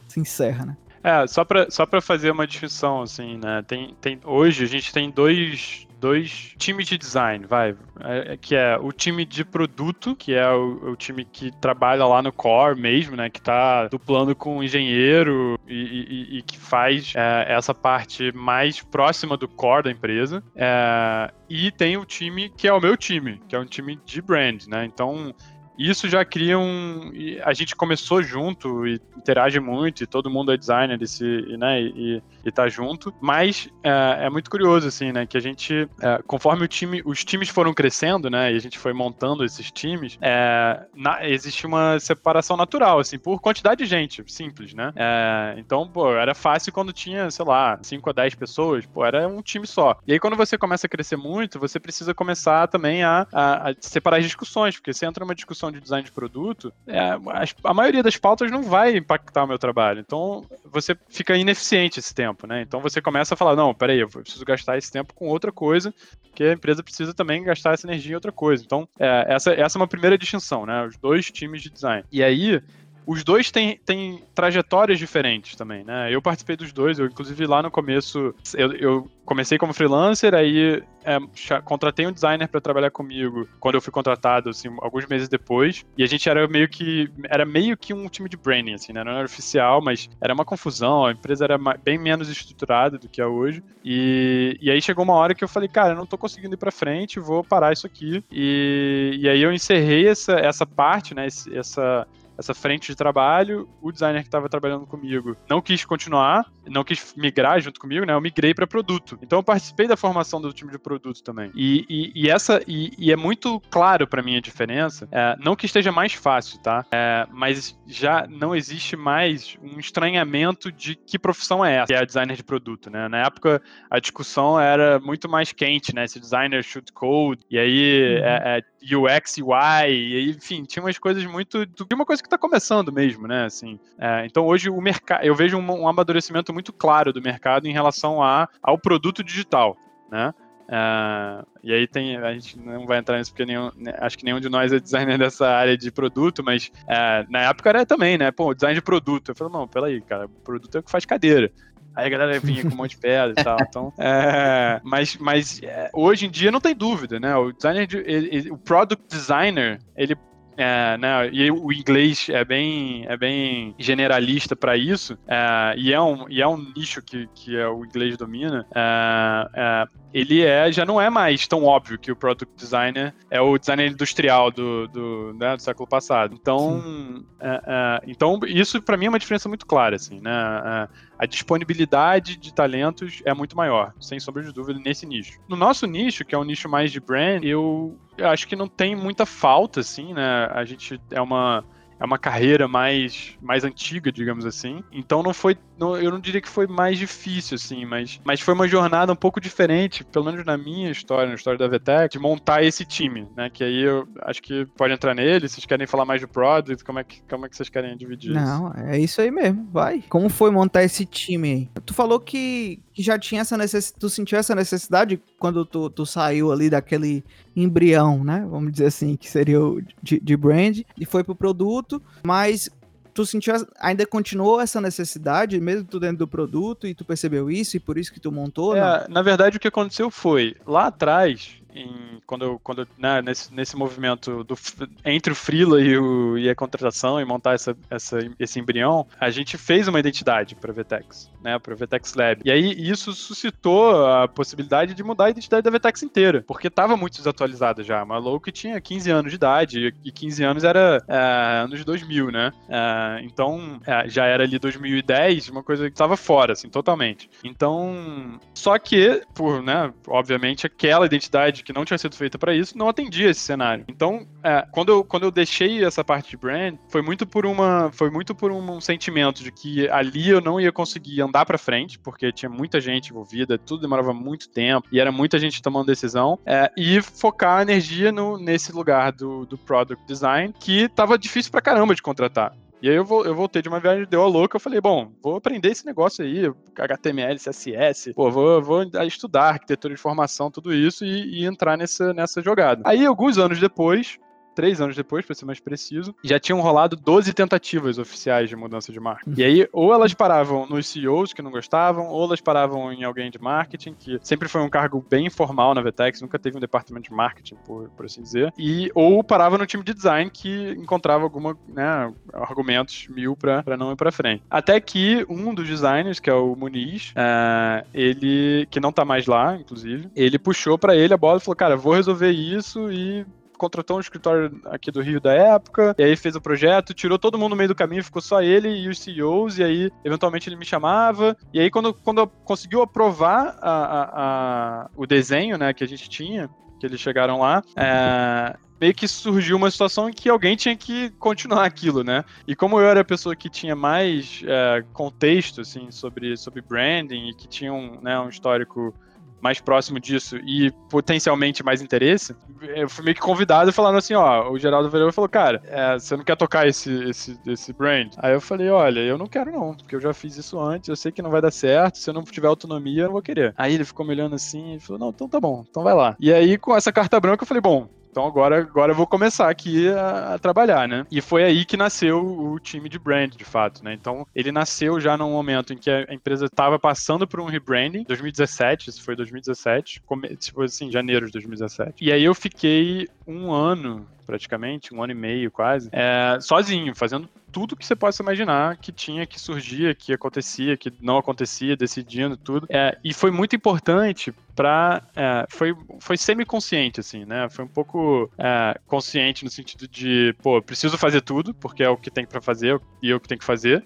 Speaker 1: se encerra, né?
Speaker 2: É, só pra, só fazer uma distinção, assim, né? Tem, tem, hoje a gente tem dois, dois times de design, vai. É, que é o time de produto, que é o, o, time que trabalha lá no core mesmo, né? Que tá duplando com o engenheiro e, e, e que faz é, essa parte mais próxima do core da empresa. É, e tem o time que é o meu time, que é um time de brand, né? Então isso já cria um. A gente começou junto e interage muito, e todo mundo é designer e, se, né, e, e tá junto. Mas é, é, muito curioso, assim, né? Que a gente, é, conforme o time, os times foram crescendo, né? E a gente foi montando esses times, é, na, existe uma separação natural, assim, por quantidade de gente, simples, né? É, então, pô, era fácil quando tinha, sei lá, 5 a 10 pessoas, pô, era um time só. E aí, quando você começa a crescer muito, você precisa começar também a, a, a separar as discussões, porque você entra numa discussão de design de produto, é, a, a, maioria das pautas não vai impactar o meu trabalho. Então, você fica ineficiente esse tempo, né? Então, você começa a falar, não, peraí, eu preciso gastar esse tempo com outra coisa, porque a empresa precisa também gastar essa energia em outra coisa. Então, é, essa, essa é uma primeira distinção, né? Os dois times de design. E aí, os dois têm, têm trajetórias diferentes também, né? Eu participei dos dois, eu inclusive lá no começo, eu, eu comecei como freelancer, aí é, contratei um designer para trabalhar comigo quando eu fui contratado, assim, alguns meses depois, e a gente era meio que era meio que um time de branding, assim, né? Não era oficial, mas era uma confusão, a empresa era bem menos estruturada do que é hoje, e, e aí chegou uma hora que eu falei, cara, eu não tô conseguindo ir para frente, vou parar isso aqui, e, e aí eu encerrei essa, essa parte, né, essa essa frente de trabalho. O designer que estava trabalhando comigo não quis continuar, não quis migrar junto comigo, né? Eu migrei para produto. Então eu participei da formação do time de produto também. E, e, e essa e, e, é muito claro para mim a diferença. É, não que esteja mais fácil, tá? É, mas já não existe mais um estranhamento de que profissão é essa, que é a designer de produto, né? Na época a discussão era muito mais quente, né? Se designer shoot code e aí uhum. é, é UX, UI, enfim, tinha umas coisas muito. Tinha uma coisa que está começando mesmo, né? Assim, é, então hoje o mercado. Eu vejo um, um, amadurecimento muito claro do mercado em relação a, ao produto digital, né? É, e aí tem, a gente não vai entrar nisso porque nenhum, né, acho que nenhum de nós é designer [LAUGHS] dessa área de produto, mas é, na época era também, né? Pô, design de produto. Eu falei, não, peraí, cara, produto é o que faz cadeira. Aí a galera vinha com um monte de pedra e tal. [LAUGHS] Então, é, mas mas é, hoje em dia não tem dúvida, né? O designer, de, ele, ele, o product designer, ele é, né, e o inglês é bem, é bem generalista para isso, é, e, é um, e é um nicho que, que é, o inglês domina. É, é, ele é, já não é mais tão óbvio que o product designer é o designer industrial do, do, né, do século passado. Então, é, então isso para mim é uma diferença muito clara, assim, né? A, disponibilidade de talentos é muito maior, sem sombra de dúvida, nesse nicho. No nosso nicho, que é um nicho mais de brand, eu acho que não tem muita falta, assim, né? A gente é uma é uma carreira mais, mais antiga, digamos assim. Então não foi, não, eu não diria que foi mais difícil, assim, mas, mas foi uma jornada um pouco diferente, pelo menos na minha história, na história da VTEC, de montar esse time, né? Que aí eu acho que pode entrar nele, vocês querem falar mais do product, como é que, como é que vocês querem dividir
Speaker 1: não, isso? Não, é isso aí mesmo, vai. Como foi montar esse time aí? Tu falou que já tinha essa necessidade, tu sentiu essa necessidade quando tu, tu saiu ali daquele embrião, né? Vamos dizer assim, que seria o de, de brand, e foi pro produto, mas tu sentiu, ainda continuou essa necessidade, mesmo tu dentro do produto, e tu percebeu isso, e por isso que tu montou?
Speaker 2: É, na verdade, o que aconteceu foi, lá atrás, em, quando, eu, quando né, nesse, nesse movimento do, entre o freela e, e a contratação e montar essa, essa, esse embrião, a gente fez uma identidade para a Vtex, né, para a Lab. E aí isso suscitou a possibilidade de mudar a identidade da Vtex inteira, porque estava muito desatualizada já. Uma low que tinha 15 anos de idade e 15 anos era é, anos 2000, né? É, então é, já era ali 2010, uma coisa que estava fora, assim, totalmente. Então, só que, por, né, obviamente, aquela identidade que não tinha sido feita para isso não atendia esse cenário. Então, é, quando, eu, quando eu deixei essa parte de brand, foi muito por uma foi muito por um sentimento de que ali eu não ia conseguir andar para frente, porque tinha muita gente envolvida, tudo demorava muito tempo e era muita gente tomando decisão, é, e focar a energia no, nesse lugar do, do product design que tava difícil pra caramba de contratar. E aí eu, voltei de uma viagem, deu a louca, eu falei, bom, vou aprender esse negócio aí, HTML, CSS, pô, vou, vou estudar arquitetura de informação, tudo isso e, e entrar nessa, nessa jogada. Aí, alguns anos depois, três anos depois, para ser mais preciso, já tinham rolado 12 tentativas oficiais de mudança de marca. E aí, ou elas paravam nos CEOs que não gostavam, ou elas paravam em alguém de marketing, que sempre foi um cargo bem informal na Vetex, nunca teve um departamento de marketing, por, por assim dizer, e ou parava no time de design que encontrava alguma, né, argumentos mil para não ir para frente. Até que um dos designers, que é o Muniz, é, ele, que não tá mais lá, inclusive, ele puxou para ele a bola e falou, cara, vou resolver isso e contratou um escritório aqui do Rio da época, e aí fez o projeto, tirou todo mundo no meio do caminho, ficou só ele e os CEOs, e aí eventualmente ele me chamava, e aí quando, quando conseguiu aprovar a, a, a, o desenho, né, que a gente tinha, que eles chegaram lá, é, meio que surgiu uma situação em que alguém tinha que continuar aquilo, né? E como eu era a pessoa que tinha mais é, contexto, assim, sobre, sobre branding e que tinha um, né, um histórico mais próximo disso e potencialmente mais interesse, eu fui meio que convidado falando assim, ó, o Geraldo Verão falou, cara, é, você não quer tocar esse, esse, esse brand? Aí eu falei, olha, eu não quero não, porque eu já fiz isso antes, eu sei que não vai dar certo, se eu não tiver autonomia, eu não vou querer. Aí ele ficou me olhando assim e falou, não, então tá bom, então vai lá. E aí com essa carta branca eu falei, bom, então agora, agora eu vou começar aqui a, a, trabalhar, né? E foi aí que nasceu o time de brand, de fato, né? Então ele nasceu já num momento em que a empresa estava passando por um rebranding, 2017, isso foi 2017, tipo assim, janeiro de 2017. E aí eu fiquei um ano praticamente, um ano e meio quase, é, sozinho, fazendo tudo que você possa imaginar que tinha, que surgia, que acontecia, que não acontecia, decidindo tudo. É, e foi muito importante para é, foi, foi semi-consciente, assim, né? Foi um pouco é, consciente no sentido de, pô, preciso fazer tudo, porque é o que tem para fazer e eu que tenho que fazer.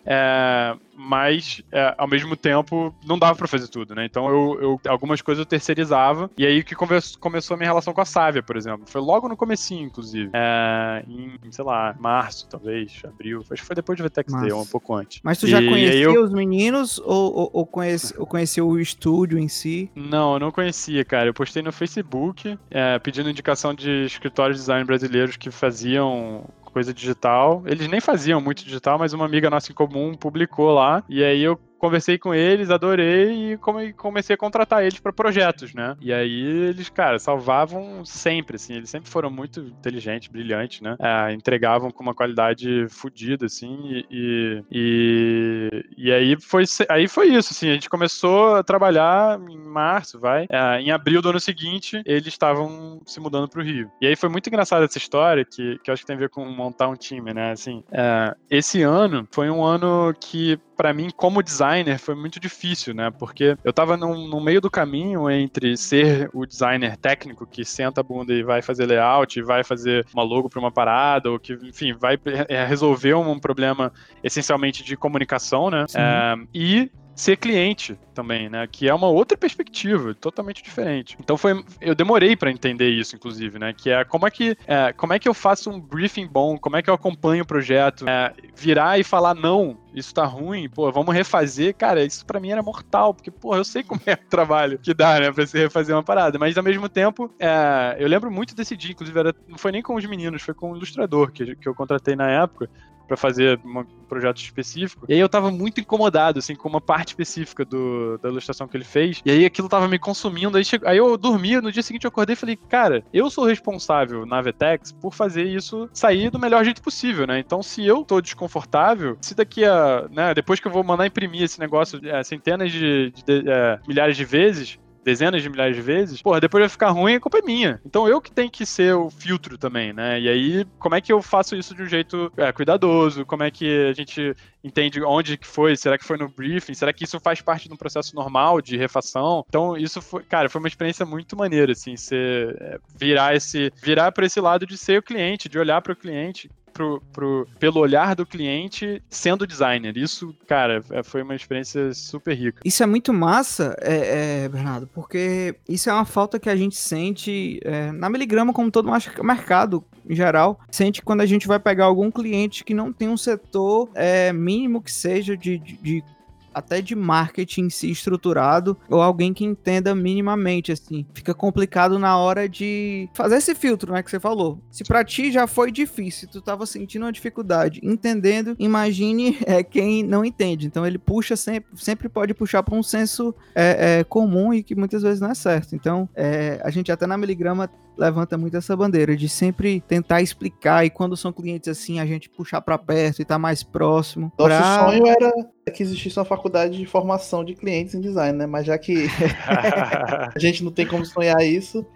Speaker 2: Mas é, ao mesmo tempo não dava para fazer tudo, né? Então eu, eu, algumas coisas eu terceirizava e aí que come, começou a minha relação com a Sávia, por exemplo. Foi logo no comecinho, inclusive. É, em, sei lá, março, talvez, abril. Acho que foi depois de VTEX Day, um pouco antes.
Speaker 1: Mas tu já e, conhecia eu... os meninos ou, ou, ou, conhece, ou conhecia o estúdio em si?
Speaker 2: Não, eu não conhecia, cara. Eu postei no Facebook é, pedindo indicação de escritórios de design brasileiros que faziam coisa digital. Eles nem faziam muito digital, mas uma amiga nossa em comum publicou lá. E aí eu conversei com eles, adorei e comecei a contratar eles para projetos, né? E aí eles, cara, salvavam sempre, assim, eles sempre foram muito inteligentes, brilhantes, né? É, entregavam com uma qualidade fodida, assim, e, e, e, aí, foi, aí foi isso, assim, a gente começou a trabalhar em março, vai, é, em abril do ano seguinte, eles estavam se mudando para o Rio. E aí foi muito engraçada essa história, que, que eu acho que tem a ver com montar um time, né? Assim, é, esse ano foi um ano que para mim, como designer, foi muito difícil, né? Porque eu tava no, no, meio do caminho entre ser o designer técnico que senta a bunda e vai fazer layout, e vai fazer uma logo para uma parada, ou que, enfim, vai é, resolver um problema essencialmente de comunicação, né? É, e ser cliente também, né? Que é uma outra perspectiva, totalmente diferente. Então foi, eu demorei para entender isso, inclusive, né? Que é como é que, é, como é que eu faço um briefing bom, como é que eu acompanho o projeto, é, virar e falar não, isso tá ruim, pô, vamos refazer, cara, isso para mim era mortal, porque pô, eu sei como é [LAUGHS] o trabalho que dá, né, para se refazer uma parada, mas ao mesmo tempo, é, eu lembro muito desse dia, inclusive, era, não foi nem com os meninos, foi com o ilustrador que, que eu contratei na época para fazer um projeto específico. E aí eu tava muito incomodado, assim, com uma parte específica do, da ilustração que ele fez. E aí aquilo tava me consumindo. Aí, aí eu dormia, no dia seguinte eu acordei e falei, cara, eu sou responsável na Vetex por fazer isso sair do melhor jeito possível, né? Então, se eu tô desconfortável, se daqui a. Né, depois que eu vou mandar imprimir esse negócio é, centenas de, de, de é, milhares de vezes, dezenas de milhares de vezes, porra, depois vai ficar ruim, a culpa é minha. Então eu que tenho que ser o filtro também, né? E aí, como é que eu faço isso de um jeito é, cuidadoso? Como é que a gente entende onde que foi? Será que foi no briefing? Será que isso faz parte de um processo normal de refação? Então, isso foi, cara, foi uma experiência muito maneira, assim, ser, é, virar esse, virar para esse lado de ser o cliente, de olhar para o cliente pro, pro, pelo olhar do cliente sendo designer. Isso, cara, é, foi uma experiência super rica.
Speaker 1: Isso é muito massa, é, é, Bernardo, porque isso é uma falta que a gente sente é, na Miligrama, como todo mercado em geral, sente quando a gente vai pegar algum cliente que não tem um setor é, mínimo que seja de, de, de até de marketing si estruturado, ou alguém que entenda minimamente, assim. Fica complicado na hora de fazer esse filtro, né, que você falou. Se para ti já foi difícil, tu tava sentindo uma dificuldade, entendendo, imagine [LAUGHS] é, quem não entende. Então ele puxa sempre, sempre pode puxar para um senso é, é, comum e que muitas vezes não é certo. Então, é, a gente até na Miligrama levanta muito essa bandeira de sempre tentar explicar e quando são clientes assim a gente puxar para perto e estar tá mais próximo.
Speaker 3: Nosso pra... sonho era que existisse uma faculdade de formação de clientes em design, né? Mas já que [LAUGHS] a gente não tem como sonhar isso,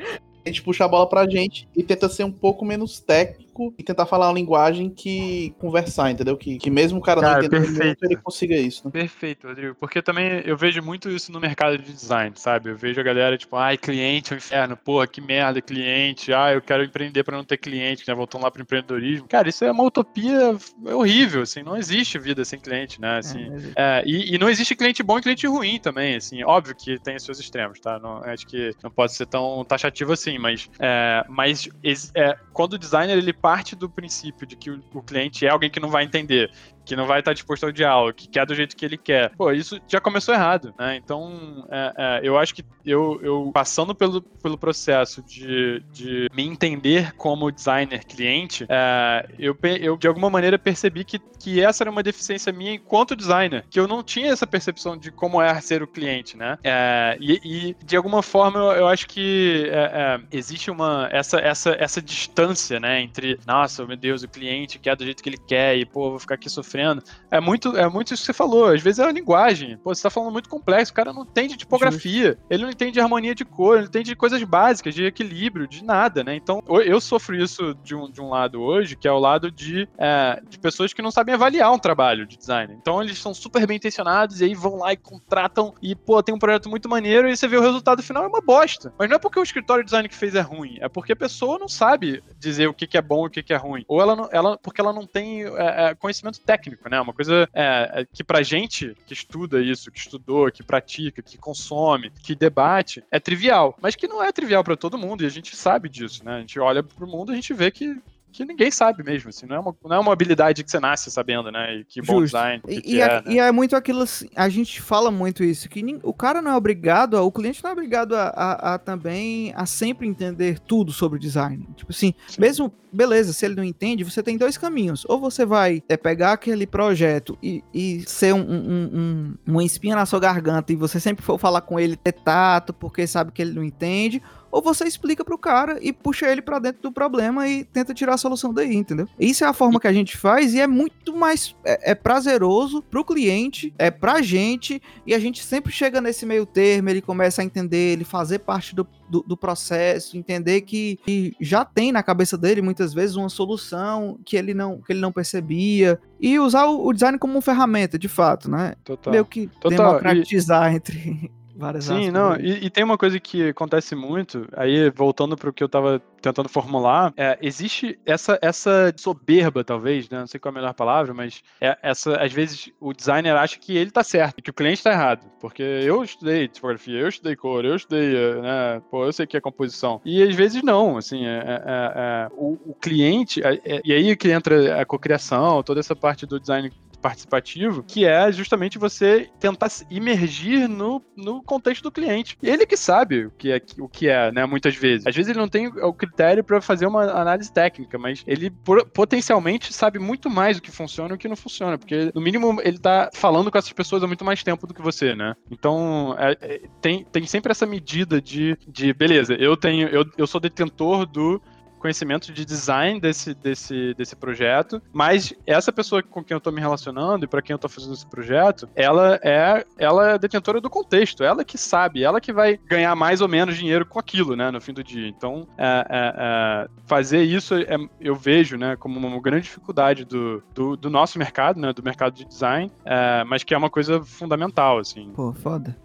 Speaker 3: a gente puxa a bola pra gente e tenta ser um pouco menos técnico e tentar falar uma linguagem que conversar, entendeu? Que, que mesmo o cara, cara não entendendo muito, ele consiga isso. Né?
Speaker 2: Perfeito, Rodrigo. Porque também eu vejo muito isso no mercado de design, sabe? Eu vejo a galera tipo, ai, cliente é um inferno, porra, que merda, cliente, ah, eu quero empreender para não ter cliente, né? Voltando lá pro empreendedorismo. Cara, isso é uma utopia horrível, assim, não existe vida sem cliente, né? Assim, é, é, e, e, não existe cliente bom e cliente ruim também, assim, óbvio que tem os seus extremos, tá? Não, acho que não pode ser tão taxativo assim, mas, é, mas é, quando o designer ele parte do princípio de que o, cliente é alguém que não vai entender que não vai estar disposto ao diálogo, que quer do jeito que ele quer. Pô, isso já começou errado, né? Então, é, é, eu acho que eu, eu passando pelo, pelo processo de, de me entender como designer cliente, é, eu, eu de alguma maneira percebi que, que essa era uma deficiência minha enquanto designer, que eu não tinha essa percepção de como é ser o cliente, né? É, e, e, de alguma forma eu, eu acho que é, é, existe uma essa, essa, essa distância, né, entre nossa, meu Deus, o cliente quer do jeito que ele quer e pô, vou ficar aqui sofrendo sofrendo. É muito, é muito isso que você falou. Às vezes é a linguagem. Pô, você tá falando muito complexo, o cara não entende tipografia, Justo. ele não entende harmonia de cor, ele não entende coisas básicas, de equilíbrio, de nada, né? Então, eu sofro isso de um, de um lado hoje, que é o lado de, é, de pessoas que não sabem avaliar um trabalho de design. Então, eles são super bem intencionados e aí vão lá e contratam e, pô, tem um projeto muito maneiro e você vê o resultado final é uma bosta. Mas não é porque o escritório de design que fez é ruim, é porque a pessoa não sabe dizer o que, que é bom e o que, que é ruim. Ou ela, não, ela porque ela não tem é, é conhecimento técnico técnico, né? Uma coisa é, é, que pra gente que estuda isso, que estudou, que pratica, que consome, que debate, é trivial. Mas que não é trivial para todo mundo, e a gente sabe disso, né? A gente olha pro mundo e a gente vê que que ninguém sabe mesmo, assim, não é uma, não é uma habilidade que você nasce sabendo, né, e que bom design,
Speaker 1: e, que e, é, né? e, é, muito aquilo, assim, a gente fala muito isso, que o cara não é obrigado, a, o cliente não é obrigado a, a, a, também, a sempre entender tudo sobre design, tipo assim, Sim. mesmo, beleza, se ele não entende, você tem dois caminhos, ou você vai é, pegar aquele projeto e, e ser um, um, um, uma espinha na sua garganta e você sempre for falar com ele, ter tato, porque sabe que ele não entende, ou você explica pro cara e puxa ele para dentro do problema e tenta tirar a solução daí, entendeu? Isso é a forma que a gente faz e é muito mais é, é prazeroso pro cliente, é pra gente e a gente sempre chega nesse meio termo, ele começa a entender, ele fazer parte do, do, do processo, entender que, que, já tem na cabeça dele muitas vezes uma solução que ele não, que ele não percebia e usar o, o design como uma ferramenta, de fato, né?
Speaker 2: Total.
Speaker 1: Meio que Total. democratizar e... entre várias
Speaker 2: Sim, não, e, e, tem uma coisa que acontece muito, aí voltando para o que eu estava tentando formular, é, existe essa, essa soberba, talvez, né? Não sei qual é a melhor palavra, mas é, essa, às vezes o designer acha que ele está certo, que o cliente está errado. Porque eu estudei tipografia, eu estudei cor, eu estudei, né? Pô, eu sei que é composição. E às vezes não, assim, é, é, é o, o, cliente, é, e aí que entra a cocriação, toda essa parte do design participativo, que é justamente você tentar imergir no, no contexto do cliente. Ele que sabe o que é, o que é, né, muitas vezes. Às vezes ele não tem o critério para fazer uma análise técnica, mas ele potencialmente sabe muito mais o que funciona e o que não funciona, porque no mínimo ele tá falando com essas pessoas há muito mais tempo do que você, né? Então, é, é, tem, tem sempre essa medida de, de beleza, eu tenho, eu, eu sou detentor do conhecimento de design desse, desse, desse projeto, mas essa pessoa com quem eu estou me relacionando e para quem eu estou fazendo esse projeto, ela é ela é detentora do contexto, ela que sabe, ela que vai ganhar mais ou menos dinheiro com aquilo, né, no fim do dia. Então, é, é, é, fazer isso é, eu vejo, né, como uma grande dificuldade do, do, do nosso mercado, né, do mercado de design, é, mas que é uma coisa fundamental, assim.
Speaker 1: Pô, foda.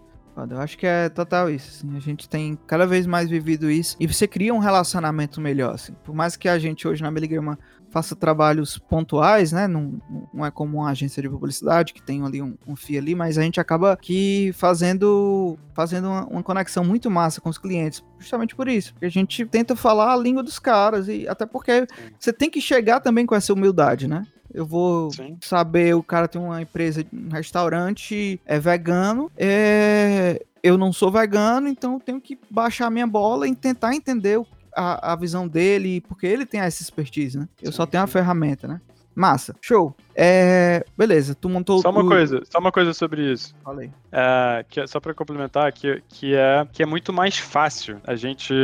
Speaker 1: Eu acho que é total isso, assim. A gente tem cada vez mais vivido isso e você cria um relacionamento melhor, assim. Por mais que a gente hoje na Miligrama faça trabalhos pontuais, né? Não, não é como uma agência de publicidade que tem ali um, um ali, mas a gente acaba que fazendo, fazendo uma, uma, conexão muito massa com os clientes, justamente por isso, porque a gente tenta falar a língua dos caras e até porque você tem que chegar também com essa humildade, né? Eu vou Sim. saber, o cara tem uma empresa, um restaurante, é vegano, é, eu não sou vegano, então eu tenho que baixar minha bola e tentar entender a, a visão dele, porque ele tem essa expertise, né? Eu sim, só tenho a ferramenta, né? Massa, show. É, beleza, tu montou
Speaker 2: Só uma coisa, só uma coisa sobre isso.
Speaker 1: Falei.
Speaker 2: É, que, é, só para complementar, que, que, é, que é muito mais fácil a gente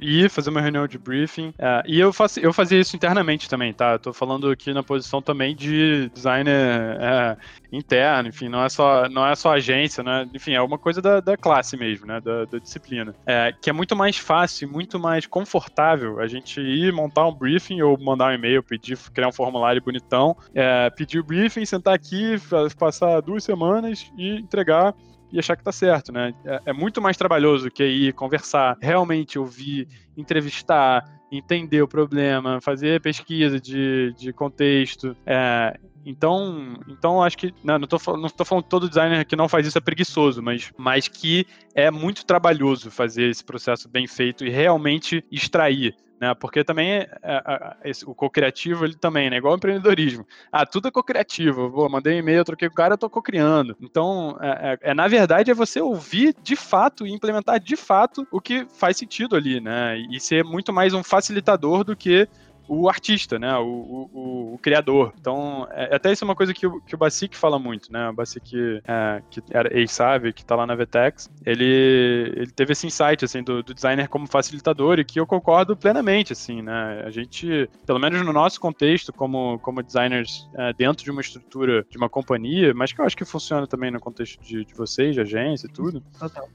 Speaker 2: ir fazer uma reunião de briefing. É, e eu, faço, eu fazia isso internamente também, tá? Eu tô falando aqui na posição também de designer é, interno, enfim, não é só, não é só agência, né? Enfim, é uma coisa da, da classe mesmo, né? Da, da disciplina. É, que é muito mais fácil, muito mais confortável a gente ir montar um briefing ou mandar um e-mail, pedir, criar um formulário bonitão. É, pedir o briefing, sentar aqui, passar duas semanas e entregar e achar que tá certo, né? É, é, muito mais trabalhoso que ir conversar, realmente ouvir, entrevistar, entender o problema, fazer pesquisa de, de contexto. É, então, então acho que. Não, não, tô, não tô falando que todo designer que não faz isso é preguiçoso, mas, mas que é muito trabalhoso fazer esse processo bem feito e realmente extrair né? Porque também é, é, é, o co-criativo, ele também, né? Igual o empreendedorismo. Ah, tudo é co-criativo. Pô, mandei um e-mail, troquei com o cara, eu tô co-criando. Então, é, é, na verdade, é você ouvir de fato e implementar de fato o que faz sentido ali, né? E ser muito mais um facilitador do que o artista, né? O, o, o criador. Então, é, até isso é uma coisa que o, que o Basic fala muito, né? O Basic, é, que era ex-sabe, que tá lá na Vtex, ele, ele teve esse insight, assim, do, do, designer como facilitador e que eu concordo plenamente, assim, né? A gente, pelo menos no nosso contexto, como, como designers é, dentro de uma estrutura de uma companhia, mas que eu acho que funciona também no contexto de, de vocês, de agência e tudo,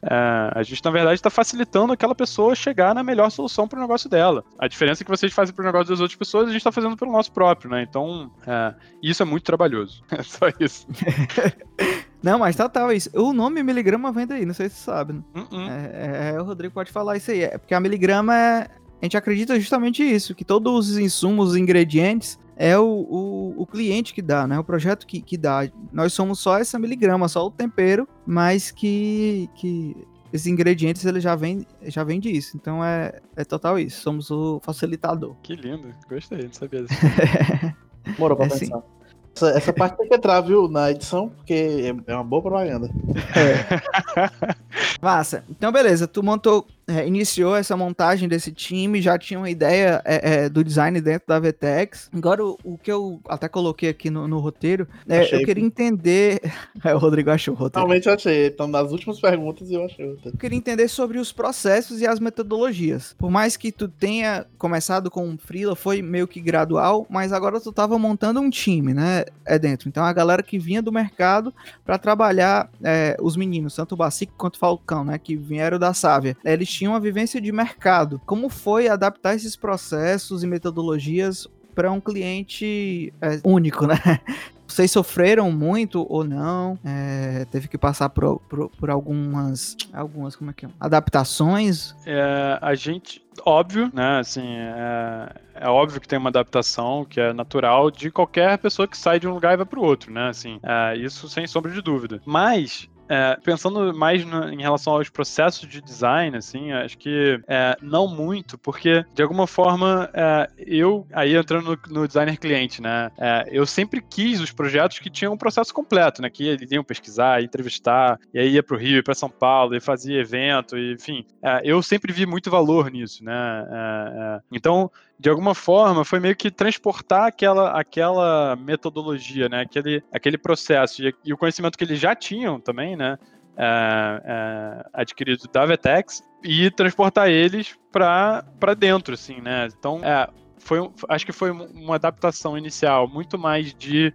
Speaker 2: é, a gente, na verdade, está facilitando aquela pessoa chegar na melhor solução para o negócio dela. A diferença é que vocês fazem para o negócio dos outras pessoas, a gente tá fazendo pelo nosso próprio, né? Então, é, isso é muito trabalhoso. [LAUGHS] É só isso. [LAUGHS]
Speaker 1: Não, mas total, tá, isso. O nome miligrama vem daí, não sei se você sabe. Né? Uh -uh. É, é, o Rodrigo pode falar isso aí. É porque a miligrama é. A gente acredita justamente isso, que todos os insumos, os ingredientes, é o, o, o, cliente que dá, né? O projeto que, que dá. Nós somos só essa miligrama, só o tempero, mas que, que esses ingredientes ele já vem, já vem disso. Então é, é total isso. Somos o facilitador.
Speaker 2: Que lindo. Gostei, não sabia [LAUGHS] disso.
Speaker 3: Morou pra é pensar. Sim. Essa, essa, parte tem que entrar, viu, na edição, porque é, é uma boa propaganda.
Speaker 1: É. [LAUGHS] Massa. Então, beleza. Tu montou é, iniciou essa montagem desse time, já tinha uma ideia é, é, do design dentro da VTX. Agora, o, o, que eu até coloquei aqui no, no roteiro, é, eu queria entender. [LAUGHS] É, o Rodrigo achou o roteiro.
Speaker 3: Realmente achei. Então, nas últimas perguntas, eu achei o roteiro.
Speaker 1: Eu queria entender sobre os processos e as metodologias. Por mais que tu tenha começado com um freela, foi meio que gradual, mas agora tu tava montando um time, né? É dentro. Então, a galera que vinha do mercado para trabalhar é, os meninos, tanto o Bacic quanto o Falcão, né? Que vieram da Sávia. Eles tinham uma vivência de mercado. Como foi adaptar esses processos e metodologias para um cliente é, único, né? [LAUGHS] Vocês sofreram muito ou não? É, teve que passar por, por, por, algumas, algumas como é que é? adaptações?
Speaker 2: É, a gente, óbvio, né? Assim, é, é, óbvio que tem uma adaptação que é natural de qualquer pessoa que sai de um lugar e vai para o outro, né? Assim, é, isso sem sombra de dúvida. Mas é, pensando mais em relação aos processos de design, assim, acho que é, não muito, porque de alguma forma é, eu, aí entrando no, no designer cliente, né, é, eu sempre quis os projetos que tinham um processo completo, né, que eles iam pesquisar, entrevistar, e aí ia para o Rio, para São Paulo, e fazia evento, e, enfim, é, eu sempre vi muito valor nisso, né, é, então de alguma forma, foi meio que transportar aquela, aquela metodologia, né? Aquele, aquele processo e, e o conhecimento que eles já tinham também, né? É, é, adquirido da Vetex e transportar eles para dentro, assim, né? Então, é, foi, acho que foi uma adaptação inicial muito mais de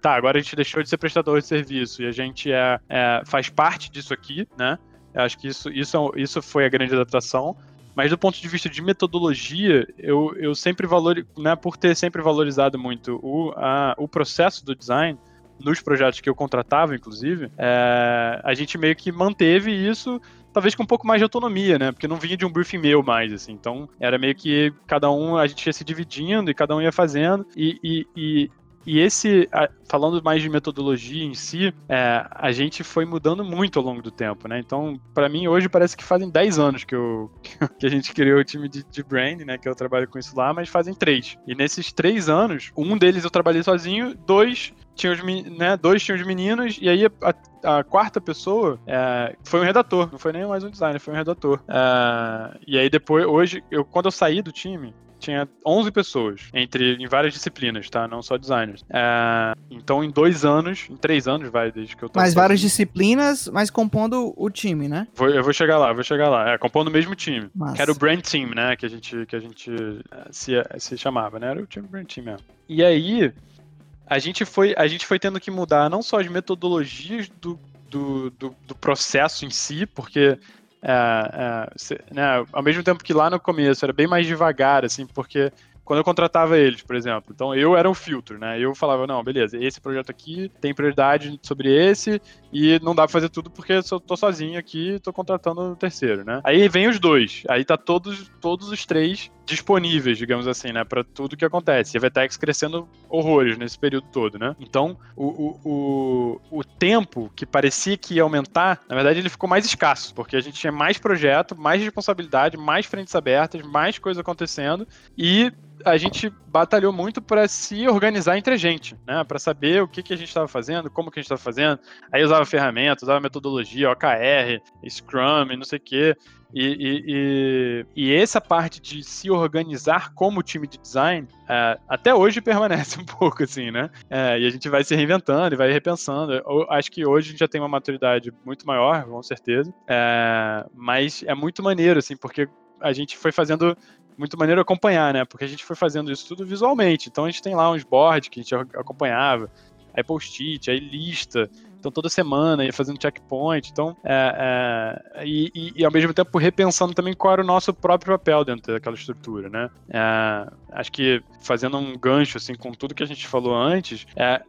Speaker 2: tá, agora a gente deixou de ser prestador de serviço e a gente é faz parte disso aqui, né? Eu acho que isso, isso, isso foi a grande adaptação. Mas do ponto de vista de metodologia, eu, eu sempre valor, né, por ter sempre valorizado muito o, a, o processo do design, nos projetos que eu contratava, inclusive, é, a gente meio que manteve isso talvez com um pouco mais de autonomia, né? Porque não vinha de um briefing meu mais, assim. Então, era meio que cada um, a gente ia se dividindo e cada um ia fazendo. E, e, e e esse, falando mais de metodologia em si, é, a gente foi mudando muito ao longo do tempo, né? Então, para mim, hoje parece que fazem 10 anos que, eu, [LAUGHS] que a gente criou o time de, de brand, né? Que eu trabalho com isso lá, mas fazem três. E nesses três anos, um deles eu trabalhei sozinho, dois tinha os, né, dois tinham os meninos, e aí a, a quarta pessoa é, foi um redator, não foi nem mais um designer, foi um redator. É, e aí depois, hoje, eu, quando eu saí do time, tinha 11 pessoas, entre em várias disciplinas, tá? Não só designers. É, então, em dois anos, em três anos, vai, desde que eu tô.
Speaker 1: Mas várias disciplinas, mas compondo o time, né?
Speaker 2: Vou, eu vou chegar lá, vou chegar lá. É, compondo o mesmo time. Massa. Que era o Brand Team, né? Que a gente, que a gente é, se, se chamava, né? Era o time Brand Team mesmo. E aí, a gente foi, a gente foi tendo que mudar não só as metodologias do, do, do, do processo em si, porque é, é, né, ao mesmo tempo que lá no começo era bem mais devagar, assim, porque quando eu contratava eles, por exemplo. Então eu era o filtro, né? Eu falava, não, beleza, esse projeto aqui tem prioridade sobre esse e não dá pra fazer tudo porque eu tô sozinho aqui e tô contratando o terceiro, né? Aí vem os dois, aí tá todos, todos os três disponíveis, digamos assim, né, para tudo que acontece. E a Vetex crescendo horrores nesse período todo, né? Então, o, o, o, o, tempo que parecia que ia aumentar, na verdade, ele ficou mais escasso, porque a gente tinha mais projeto, mais responsabilidade, mais frentes abertas, mais coisa acontecendo e a gente batalhou muito para se organizar entre a gente, né? Para saber o que, que a gente estava fazendo, como que a gente estava fazendo. Aí usava ferramentas, usava metodologia, OKR, Scrum, não sei o quê. E, e, e, e, essa parte de se organizar como time de design, é, até hoje [LAUGHS] permanece um pouco assim, né? É, e a gente vai se reinventando e vai repensando. Eu acho que hoje a gente já tem uma maturidade muito maior, com certeza. É, mas é muito maneiro, assim, porque a gente foi fazendo muito maneiro acompanhar, né? Porque a gente foi fazendo isso tudo visualmente. Então a gente tem lá uns boards que a gente acompanhava, aí post-it, aí lista. Então toda semana ia fazendo checkpoint. Então, é, é, e, e, e, ao mesmo tempo repensando também qual era o nosso próprio papel dentro daquela estrutura, né? É, acho que fazendo um gancho assim com tudo que a gente falou antes, é,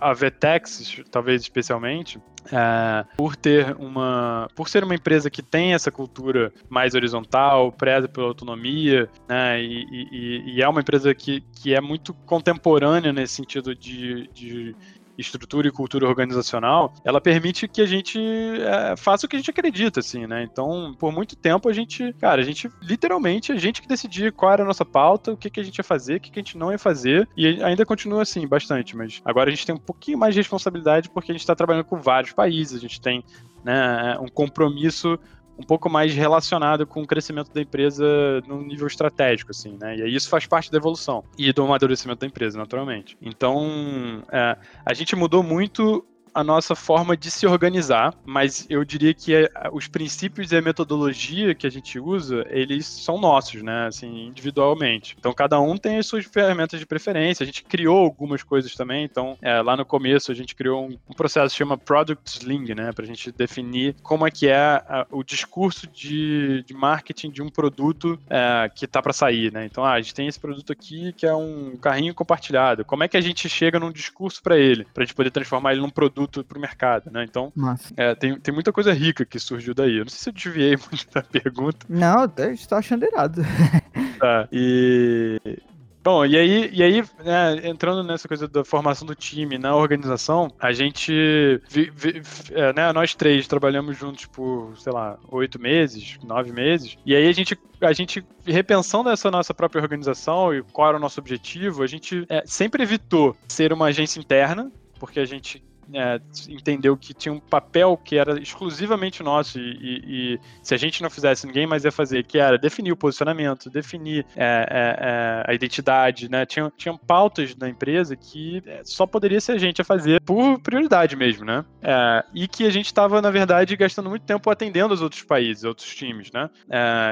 Speaker 2: a Vetex, talvez especialmente, é, por ter uma, por ser uma empresa que tem essa cultura mais horizontal, preza pela autonomia, né, e, e, e, é uma empresa que, que é muito contemporânea nesse sentido de, de estrutura e cultura organizacional, ela permite que a gente é, faça o que a gente acredita, assim, né? Então, por muito tempo a gente, cara, a gente literalmente a gente que decidia qual era a nossa pauta, o que, que a gente ia fazer, o que, que a gente não ia fazer, e ainda continua assim, bastante, mas agora a gente tem um pouquinho mais de responsabilidade porque a gente está trabalhando com vários países, a gente tem né, um compromisso um pouco mais relacionado com o crescimento da empresa no nível estratégico, assim, né? E aí isso faz parte da evolução e do amadurecimento da empresa, naturalmente. Então, é, a gente mudou muito a nossa forma de se organizar, mas eu diria que é, os princípios e a metodologia que a gente usa, eles são nossos, né, assim, individualmente. Então, cada um tem as suas ferramentas de preferência. A gente criou algumas coisas também, então, é, lá no começo a gente criou um, um, processo que chama Product Sling, né, pra gente definir como é que é a, o discurso de, de, marketing de um produto é, que tá para sair, né. Então, ah, a gente tem esse produto aqui que é um carrinho compartilhado. Como é que a gente chega num discurso para ele, pra gente poder transformar ele num produto produto para o mercado, né? Então, é, tem, tem muita coisa rica que surgiu daí. Eu não sei se eu desviei [LAUGHS] muito da pergunta.
Speaker 1: Não, eu estou achando irado. [LAUGHS]
Speaker 2: Tá, e... Bom, e aí, e aí né, entrando nessa coisa da formação do time, na organização, a gente, vi, vi, é, né, nós três trabalhamos juntos por, sei lá, oito meses, nove meses, e aí a gente, a gente repensando essa nossa própria organização e qual era o nosso objetivo, a gente é, sempre evitou ser uma agência interna, porque a gente é, entendeu que tinha um papel que era exclusivamente nosso e, e, e, se a gente não fizesse, ninguém mais ia fazer, que era definir o posicionamento, definir é, é, é a identidade, né? Tinham, pautas na empresa que é, só poderia ser a gente a fazer por prioridade mesmo, né? É, e que a gente estava, na verdade, gastando muito tempo atendendo os outros países, outros times, né?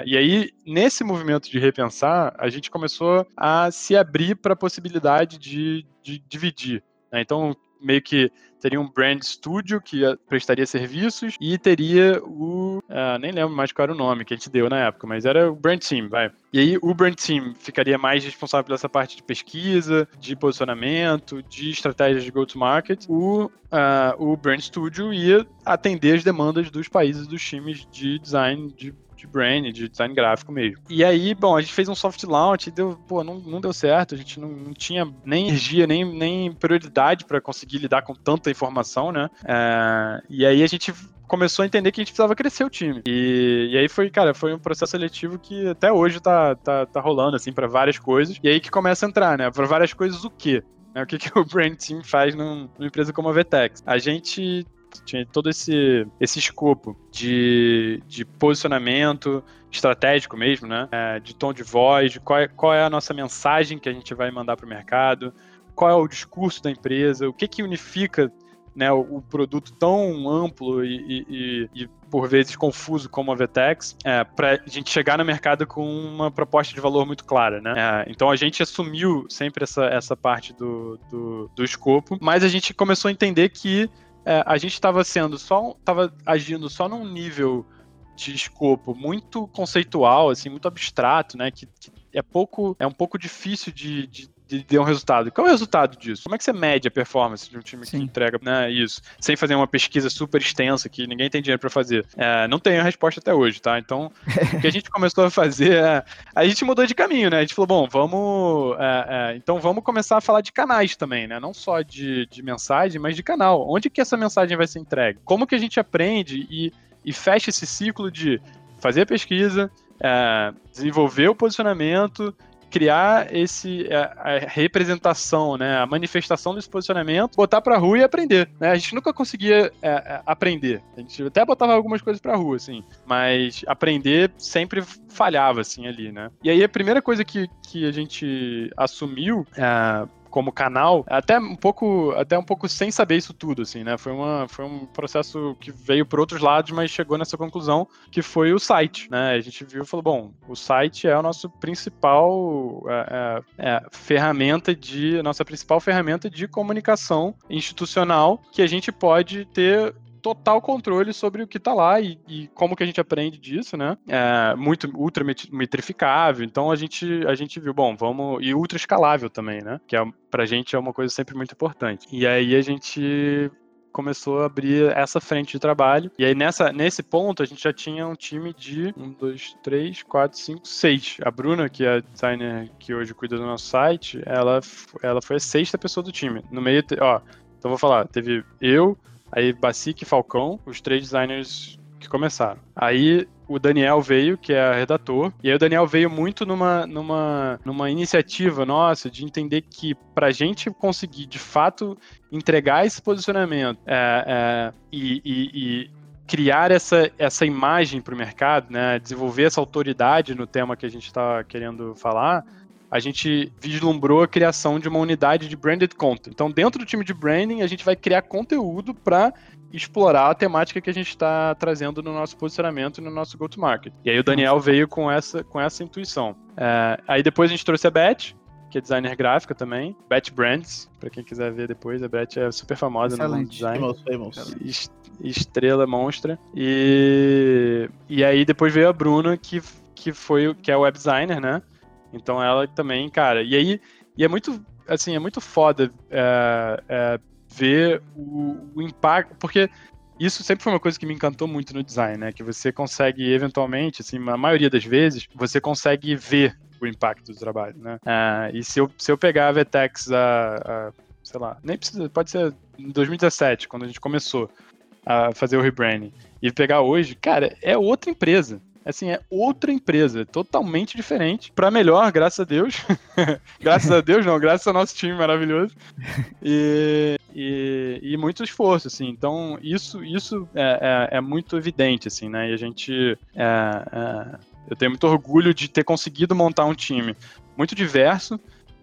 Speaker 2: e aí, nesse movimento de repensar, a gente começou a se abrir para a possibilidade de, de dividir. Né? Então, meio que teria um brand studio que prestaria serviços e teria o. Uh, nem lembro mais qual era o nome que a gente deu na época, mas era o brand team, vai. E aí o brand team ficaria mais responsável por essa parte de pesquisa, de posicionamento, de estratégias de go-to-market. O, uh, o brand studio ia atender as demandas dos países, dos times de design de de brand, de design gráfico mesmo. E aí, bom, a gente fez um soft launch, deu, pô, não, não deu certo, a gente não, não tinha nem energia, nem, nem prioridade para conseguir lidar com tanta informação, né? É, e aí a gente começou a entender que a gente precisava crescer o time. E, e aí foi, cara, foi um processo seletivo que até hoje tá, tá, tá rolando, assim, para várias coisas. E aí que começa a entrar, né? Para várias coisas o quê? Né, o que, que o [LAUGHS] brand team faz num, numa empresa como a Vtex? A gente tinha todo esse, esse escopo de, de posicionamento estratégico mesmo, né? É, de tom de voz, de qual é, qual é a nossa mensagem que a gente vai mandar para o mercado, qual é o discurso da empresa, o que que unifica né, o, o produto tão amplo e, e, e, por vezes confuso como a Vtex, é, para a gente chegar no mercado com uma proposta de valor muito clara, né? É, então a gente assumiu sempre essa, essa parte do, do, do escopo, mas a gente começou a entender que é, a gente estava sendo só, estava agindo só num nível de escopo muito conceitual, assim, muito abstrato, né? Que, que é pouco, é um pouco difícil de, de de ter um resultado. Qual é o resultado disso? Como é que você mede a performance de um time Sim. que entrega né, isso, sem fazer uma pesquisa super extensa que ninguém tem dinheiro para fazer? É, não tenho a resposta até hoje, tá? Então, o que a gente [LAUGHS] começou a fazer é, a gente mudou de caminho, né? A gente falou, bom, vamos, é, é, então vamos começar a falar de canais também, né? Não só de, de mensagem, mas de canal. Onde que essa mensagem vai ser entregue? Como que a gente aprende e, e fecha esse ciclo de fazer a pesquisa, é, desenvolver o posicionamento criar esse a, a, representação, né, a manifestação desse posicionamento, botar para rua e aprender. Né? A gente nunca conseguia é, é, aprender. A gente até botava algumas coisas para rua, assim, mas aprender sempre falhava assim ali, né? E aí a primeira coisa que, que a gente assumiu é, como canal, até um pouco, até um pouco sem saber isso tudo, assim, né? Foi, uma, foi um processo que veio por outros lados, mas chegou nessa conclusão que foi o site, né? A gente viu e falou, bom, o site é o nosso principal é, é, é, ferramenta de, nossa principal ferramenta de comunicação institucional que a gente pode ter total controle sobre o que está lá e, e, como que a gente aprende disso, né? É muito ultra metrificável. Então a gente a gente viu, bom, vamos e ultra escalável também, né? Que é pra gente é uma coisa sempre muito importante. E aí a gente começou a abrir essa frente de trabalho. E aí, nessa, nesse ponto, a gente já tinha um time de um, dois, três, quatro, cinco, seis. A Bruna, que é a designer que hoje cuida do nosso site, ela, ela foi a sexta pessoa do time. No meio, ó, então vou falar, teve eu, Aí Basic e Falcão, os três designers que começaram. Aí o Daniel veio, que é redator, e aí o Daniel veio muito numa, numa, numa iniciativa nossa de entender que para a gente conseguir de fato entregar esse posicionamento é, é, e, e, e criar essa, essa imagem para o mercado, né, desenvolver essa autoridade no tema que a gente está querendo falar, a gente vislumbrou a criação de uma unidade de branded content. Então, dentro do time de branding, a gente vai criar conteúdo para explorar a temática que a gente está trazendo no nosso posicionamento e no nosso go-to-market. E aí o Daniel veio com essa, com essa intuição. É, aí depois a gente trouxe a Beth, que é designer gráfica também, Beth Brands, para quem quiser ver depois, a Beth é super famosa Excelente. no design. Famous, famous. Estrela monstra. E, e aí depois veio a Bruna, que, que foi que é web designer, né? Então ela também, cara. E aí, e é muito, assim, é muito foda é, é, ver o, o, impacto, porque isso sempre foi uma coisa que me encantou muito no design, né? Que você consegue, eventualmente, assim, a maioria das vezes, você consegue ver o impacto do trabalho, né? É, e se eu, se eu pegar a Vtex, a, a, sei lá, nem precisa, pode ser em 2017, quando a gente começou a fazer o rebranding, e pegar hoje, cara, é outra empresa assim, é outra empresa, totalmente diferente. Para melhor, graças a Deus. [LAUGHS] graças a Deus, não, graças ao nosso time maravilhoso. [LAUGHS] E, e, e muito esforço, assim. Então, isso, isso é, é, é muito evidente, assim, né? E a gente. É, é, eu tenho muito orgulho de ter conseguido montar um time muito diverso.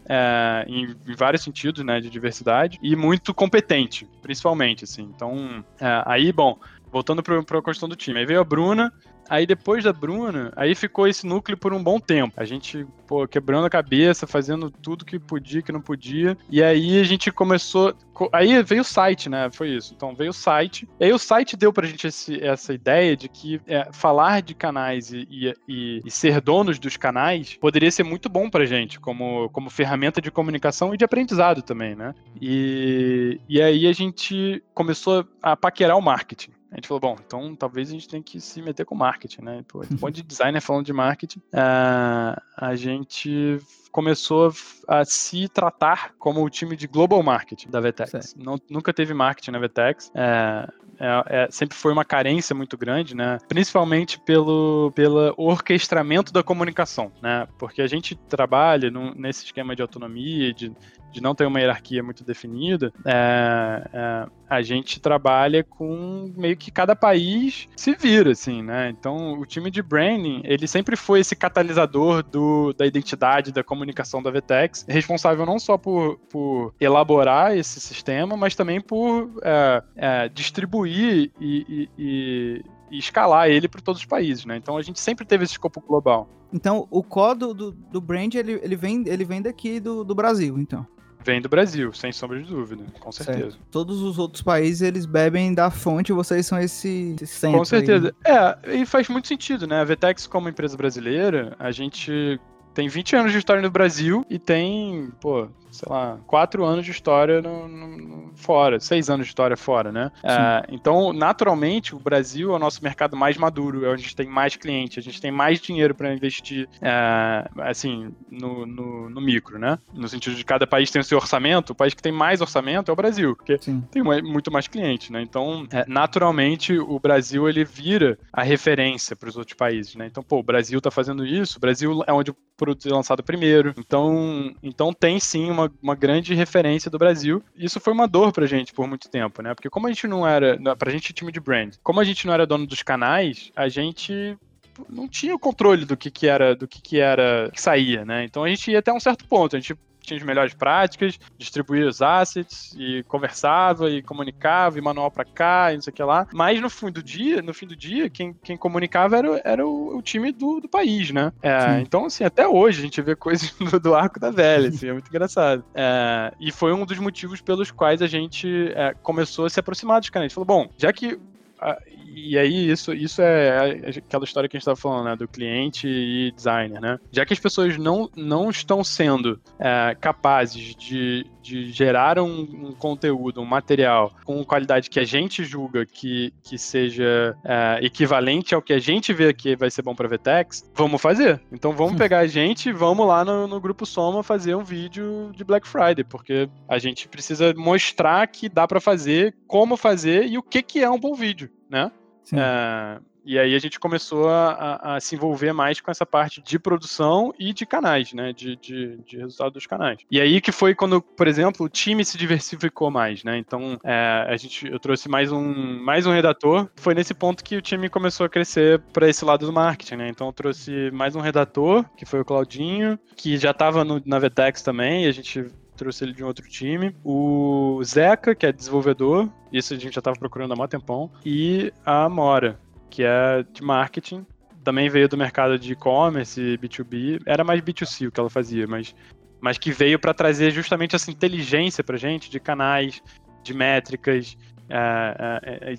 Speaker 2: É, em, em, vários sentidos, né, de diversidade, e muito competente, principalmente, assim. Então, é, aí, bom, voltando para a questão do time. Aí veio a Bruna, Aí depois da Bruna, aí ficou esse núcleo por um bom tempo. A gente, pô, quebrando a cabeça, fazendo tudo que podia, que não podia. E aí a gente começou. Aí veio o site, né? Foi isso. Então veio o site. E aí o site deu pra gente esse, essa ideia de que é, falar de canais e, e, e, ser donos dos canais poderia ser muito bom pra gente, como, como ferramenta de comunicação e de aprendizado também, né? E, e aí a gente começou a paquerar o marketing. A gente falou, bom, então talvez a gente tenha que se meter com marketing, né? Pô, um monte de designer falando de marketing. Uh, a gente começou a se tratar como o time de global marketing da Vetex. Não, nunca teve marketing na Vetex. É, é, é, sempre foi uma carência muito grande, né? Principalmente pelo, pelo orquestramento da comunicação, né? Porque a gente trabalha num, nesse esquema de autonomia, de, de não ter uma hierarquia muito definida, é, é, a gente trabalha com meio que cada país se vira, assim, né? Então, o time de branding, ele sempre foi esse catalisador do, da identidade, da comunicação da Vtex, responsável não só por, por elaborar esse sistema, mas também por é, é distribuir e, e, e e escalar ele para todos os países, né? Então a gente sempre teve esse escopo global.
Speaker 1: Então o código do, do brand ele, ele, vem, ele vem daqui do, do Brasil, então.
Speaker 2: Vem do Brasil, sem sombra de dúvida, com certeza. Certo.
Speaker 1: Todos os outros países, eles bebem da fonte, vocês são esse, esse centro.
Speaker 2: Com certeza. Aí. É, e faz muito sentido, né? A Vetex, como empresa brasileira, a gente tem 20 anos de história no Brasil e tem, pô, sei lá, 4 anos de história no, no, fora, 6 anos de história fora, né? É, então, naturalmente, o Brasil é o nosso mercado mais maduro, é onde a gente tem mais cliente, a gente tem mais dinheiro para investir, é, assim, no, no, no, micro, né? No sentido de cada país tem o seu orçamento, o país que tem mais orçamento é o Brasil, porque Sim. tem muito mais cliente, né? Então, é, naturalmente, o Brasil, ele vira a referência para os outros países, né? Então, pô, o Brasil está fazendo isso, o Brasil é onde produto lançado primeiro. Então, então tem sim uma, uma grande referência do Brasil. Isso foi uma dor pra gente por muito tempo, né? Porque como a gente não era, pra gente time de brand, como a gente não era dono dos canais, a gente não tinha o controle do que, que era do que, que era que saía, né? Então a gente ia até um certo ponto, a gente tinha as melhores práticas, distribuía os assets e conversava e comunicava e manual para cá e não sei o que lá. Mas no fim do dia, no fim do dia, quem, quem comunicava era, era o, o time do, do país, né? É, então, assim, até hoje a gente vê coisas [LAUGHS] do, do arco da velha, assim, é muito engraçado. É, e foi um dos motivos pelos quais a gente é, começou a se aproximar dos canais. A gente falou, bom, já que e aí isso, isso é aquela história que a gente estava falando, né, do cliente e designer, né? Já que as pessoas não, não estão sendo é, capazes de, de gerar um, um, conteúdo, um material com qualidade que a gente julga que, que seja é, equivalente ao que a gente vê que vai ser bom para Vtex, vamos fazer. Então vamos [LAUGHS] pegar a gente e vamos lá no, no grupo Soma fazer um vídeo de Black Friday, porque a gente precisa mostrar que dá para fazer, como fazer e o que, que é um bom vídeo, né? É, e aí a gente começou a, a, se envolver mais com essa parte de produção e de canais, né? De, de, de, resultado dos canais. E aí que foi quando, por exemplo, o time se diversificou mais, né? Então é, a gente, eu trouxe mais um, mais um redator. Foi nesse ponto que o time começou a crescer para esse lado do marketing, né? Então eu trouxe mais um redator, que foi o Claudinho, que já estava na Vetex também, e a gente trouxe ele de um outro time. O Zeca, que é desenvolvedor, isso a gente já estava procurando há muito tempão. E a Mora, que é de marketing. Também veio do mercado de e-commerce, B2B. Era mais B2C o que ela fazia, mas, mas que veio para trazer justamente essa inteligência para gente de canais, de métricas, é, é, é,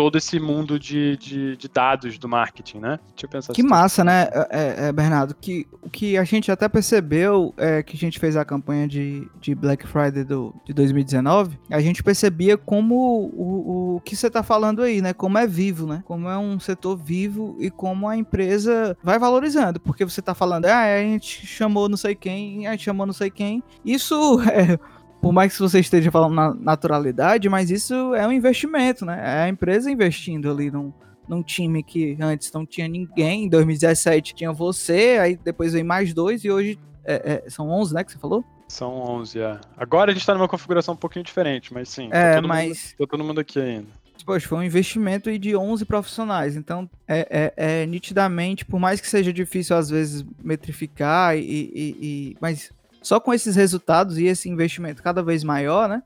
Speaker 2: todo esse mundo de, de, de, dados do marketing, né?
Speaker 1: Deixa eu pensar. Que massa, né, é, é, é, Bernardo? Que, o que a gente até percebeu é que a gente fez a campanha de, de Black Friday do, de 2019, a gente percebia como o, o que você está falando aí, né? Como é vivo, né? Como é um setor vivo e como a empresa vai valorizando, porque você está falando, ah, a gente chamou não sei quem, a gente chamou não sei quem. Isso [LAUGHS] é por mais que você esteja falando na naturalidade, mas isso é um investimento, né? É a empresa investindo ali num, num time que antes não tinha ninguém. Em 2017 tinha você, aí depois veio mais dois e hoje é, é, são 11, né? Que você falou?
Speaker 2: São 11, é. Agora a gente tá numa configuração um pouquinho diferente, mas sim.
Speaker 1: Tá é, tá mas.
Speaker 2: Mundo, tá todo mundo aqui ainda.
Speaker 1: Poxa, foi um investimento de 11 profissionais. Então, é, é, é, nitidamente, por mais que seja difícil às vezes metrificar, e, e, e mas só com esses resultados e esse investimento cada vez maior, né?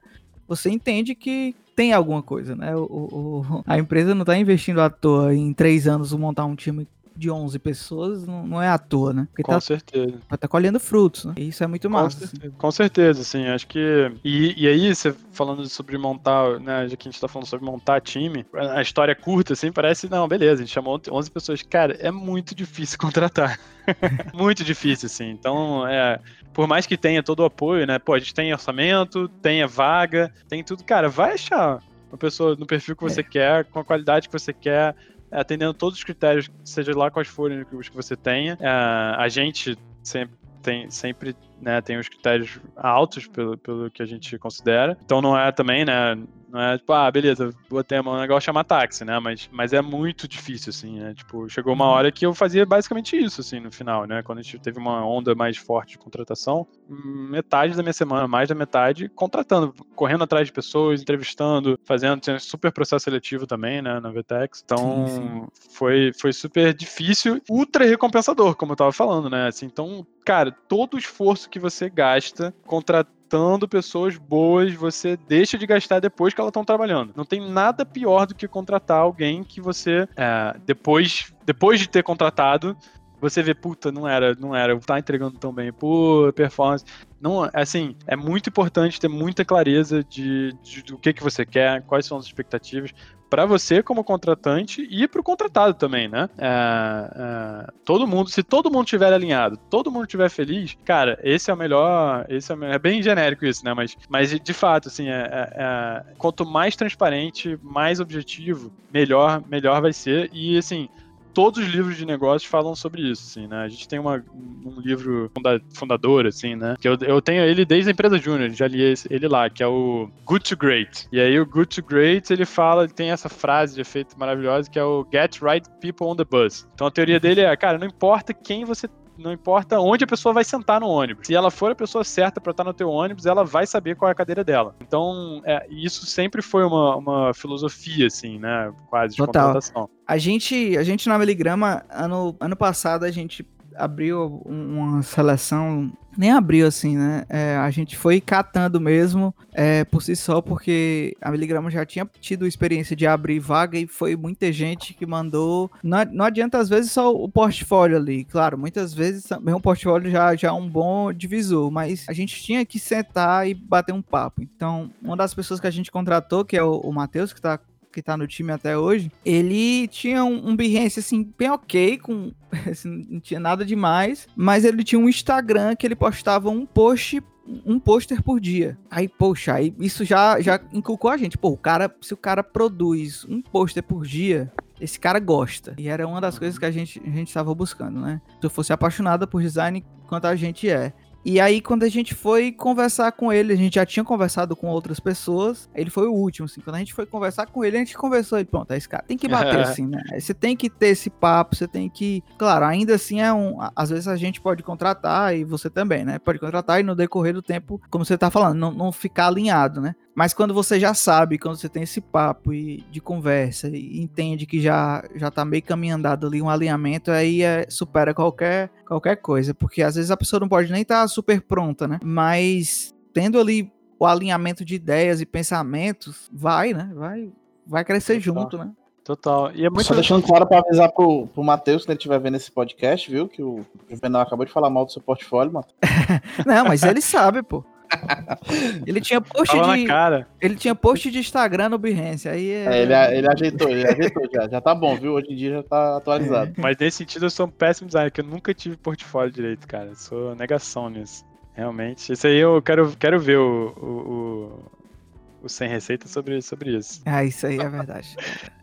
Speaker 1: você entende que tem alguma coisa, né? O, o, a empresa não está investindo à toa em três anos montar um time de 11 pessoas não, não é à toa, né?
Speaker 2: Porque Com
Speaker 1: tá,
Speaker 2: certeza.
Speaker 1: Tá colhendo frutos, né? E isso é muito massa.
Speaker 2: Com certeza, assim. Com certeza sim. Acho que. E, e aí, você falando sobre montar, né? Já que a gente tá falando sobre montar time, a história é curta, assim, parece, não, beleza, a gente chamou 11 pessoas. Cara, é muito difícil [LAUGHS] contratar. [LAUGHS] muito difícil, assim. Então, é. Por mais que tenha todo o apoio, né? Pô, a gente tem orçamento, tenha vaga, tem tudo. Cara, vai achar uma pessoa no perfil que você é. quer, com a qualidade que você quer, atendendo todos os critérios, seja lá quais forem os que você tenha. É, a gente sempre tem, sempre né, tem os critérios altos pelo, pelo que a gente considera. Então não é também, né? Não é tipo, ah, beleza, botei um negócio chamar táxi, né? Mas, mas é muito difícil, assim, né? Tipo, chegou uma uhum. hora que eu fazia basicamente isso, assim, no final, né? Quando a gente teve uma onda mais forte de contratação, metade da minha semana, mais da metade, contratando, correndo atrás de pessoas, entrevistando, fazendo, tinha super processo seletivo também, né, na VTEX. Então, sim, sim. Foi, foi super difícil, ultra recompensador, como eu tava falando, né? Assim, então, cara, todo o esforço que você gasta contratando pessoas boas, você deixa de gastar depois que elas estão trabalhando. Não tem nada pior do que contratar alguém que você, é, depois, depois de ter contratado, você vê, puta, não era, não era, tá entregando tão bem, pô, performance. Não, assim, é muito importante ter muita clareza de, de do que, que você quer, quais são as expectativas, para você como contratante e para o contratado também, né? É, é, todo mundo, se todo mundo estiver alinhado, todo mundo estiver feliz, cara, esse é o melhor, esse é, o melhor, é bem genérico isso, né? Mas, mas de fato, assim, é, é, é, quanto mais transparente, mais objetivo, melhor, melhor vai ser. E assim, todos os livros de negócios falam sobre isso, assim, né? A gente tem uma, um livro funda, fundador, assim, né? Que eu, eu tenho ele desde a empresa Júnior, já li esse, ele lá, que é o Good to Great. E aí o Good to Great, ele fala, tem essa frase de efeito maravilhosa, que é o Get Right People on the Bus. Então a teoria dele é, cara, não importa quem você não importa onde a pessoa vai sentar no ônibus. Se ela for a pessoa certa para estar no teu ônibus, ela vai saber qual é a cadeira dela. Então, é, isso sempre foi uma, uma filosofia, assim, né? Quase de Total. contratação.
Speaker 1: A gente, a gente na Miligrama, ano, ano passado, a gente abriu uma seleção, nem abriu assim, né? É, a gente foi catando mesmo é, por si só, porque a Miligrama já tinha tido experiência de abrir vaga e foi muita gente que mandou. Não, não adianta às vezes só o portfólio ali, claro, muitas vezes também o portfólio já, já é um bom divisor, mas a gente tinha que sentar e bater um papo. Então, uma das pessoas que a gente contratou, que é o, o Matheus, que está que tá no time até hoje, ele tinha um, um Behance, assim, bem ok, com, [LAUGHS] assim, não tinha nada demais, mas ele tinha um Instagram que ele postava um post um pôster por dia. Aí, poxa, aí isso já, já inculcou a gente. Pô, o cara, se o cara produz um pôster por dia, esse cara gosta. E era uma das coisas que a gente a gente estava buscando, né? Se eu fosse apaixonada por design, quanto a gente é. E aí, quando a gente foi conversar com ele, a gente já tinha conversado com outras pessoas, ele foi o último, assim. Quando a gente foi conversar com ele, a gente conversou e pronto, esse cara tem que bater, [LAUGHS] assim, né? Você tem que ter esse papo, você tem que. Claro, ainda assim é um. Às vezes a gente pode contratar, e você também, né? Pode contratar e no decorrer do tempo, como você tá falando, não, não ficar alinhado, né? Mas quando você já sabe, quando você tem esse papo e, de conversa e entende que já já tá meio caminho andado ali um alinhamento, aí é, supera qualquer qualquer coisa, porque às vezes a pessoa não pode nem estar tá super pronta, né? Mas tendo ali o alinhamento de ideias e pensamentos, vai, né? Vai vai crescer Total. junto, né?
Speaker 3: Total. E é muito... Só deixando claro para avisar pro, pro Matheus, se ele estiver vendo esse podcast, viu? Que o Juvenal acabou de falar mal do seu portfólio, mano. [LAUGHS]
Speaker 1: não, mas ele sabe, pô. [LAUGHS] Ele tinha post
Speaker 2: Fala de. cara.
Speaker 1: Ele tinha post de Instagram no Behance. Aí
Speaker 3: é... É, ele, ele ajeitou, ele ajeitou já. Já tá bom, viu? Hoje em dia já tá atualizado. [LAUGHS]
Speaker 2: Mas nesse sentido eu sou um péssimo designer, porque eu nunca tive portfólio direito, cara. Eu sou negação nisso. Realmente. Isso aí eu quero, quero ver o, o, o, o sem receita sobre, sobre isso.
Speaker 1: Ah, isso aí é verdade.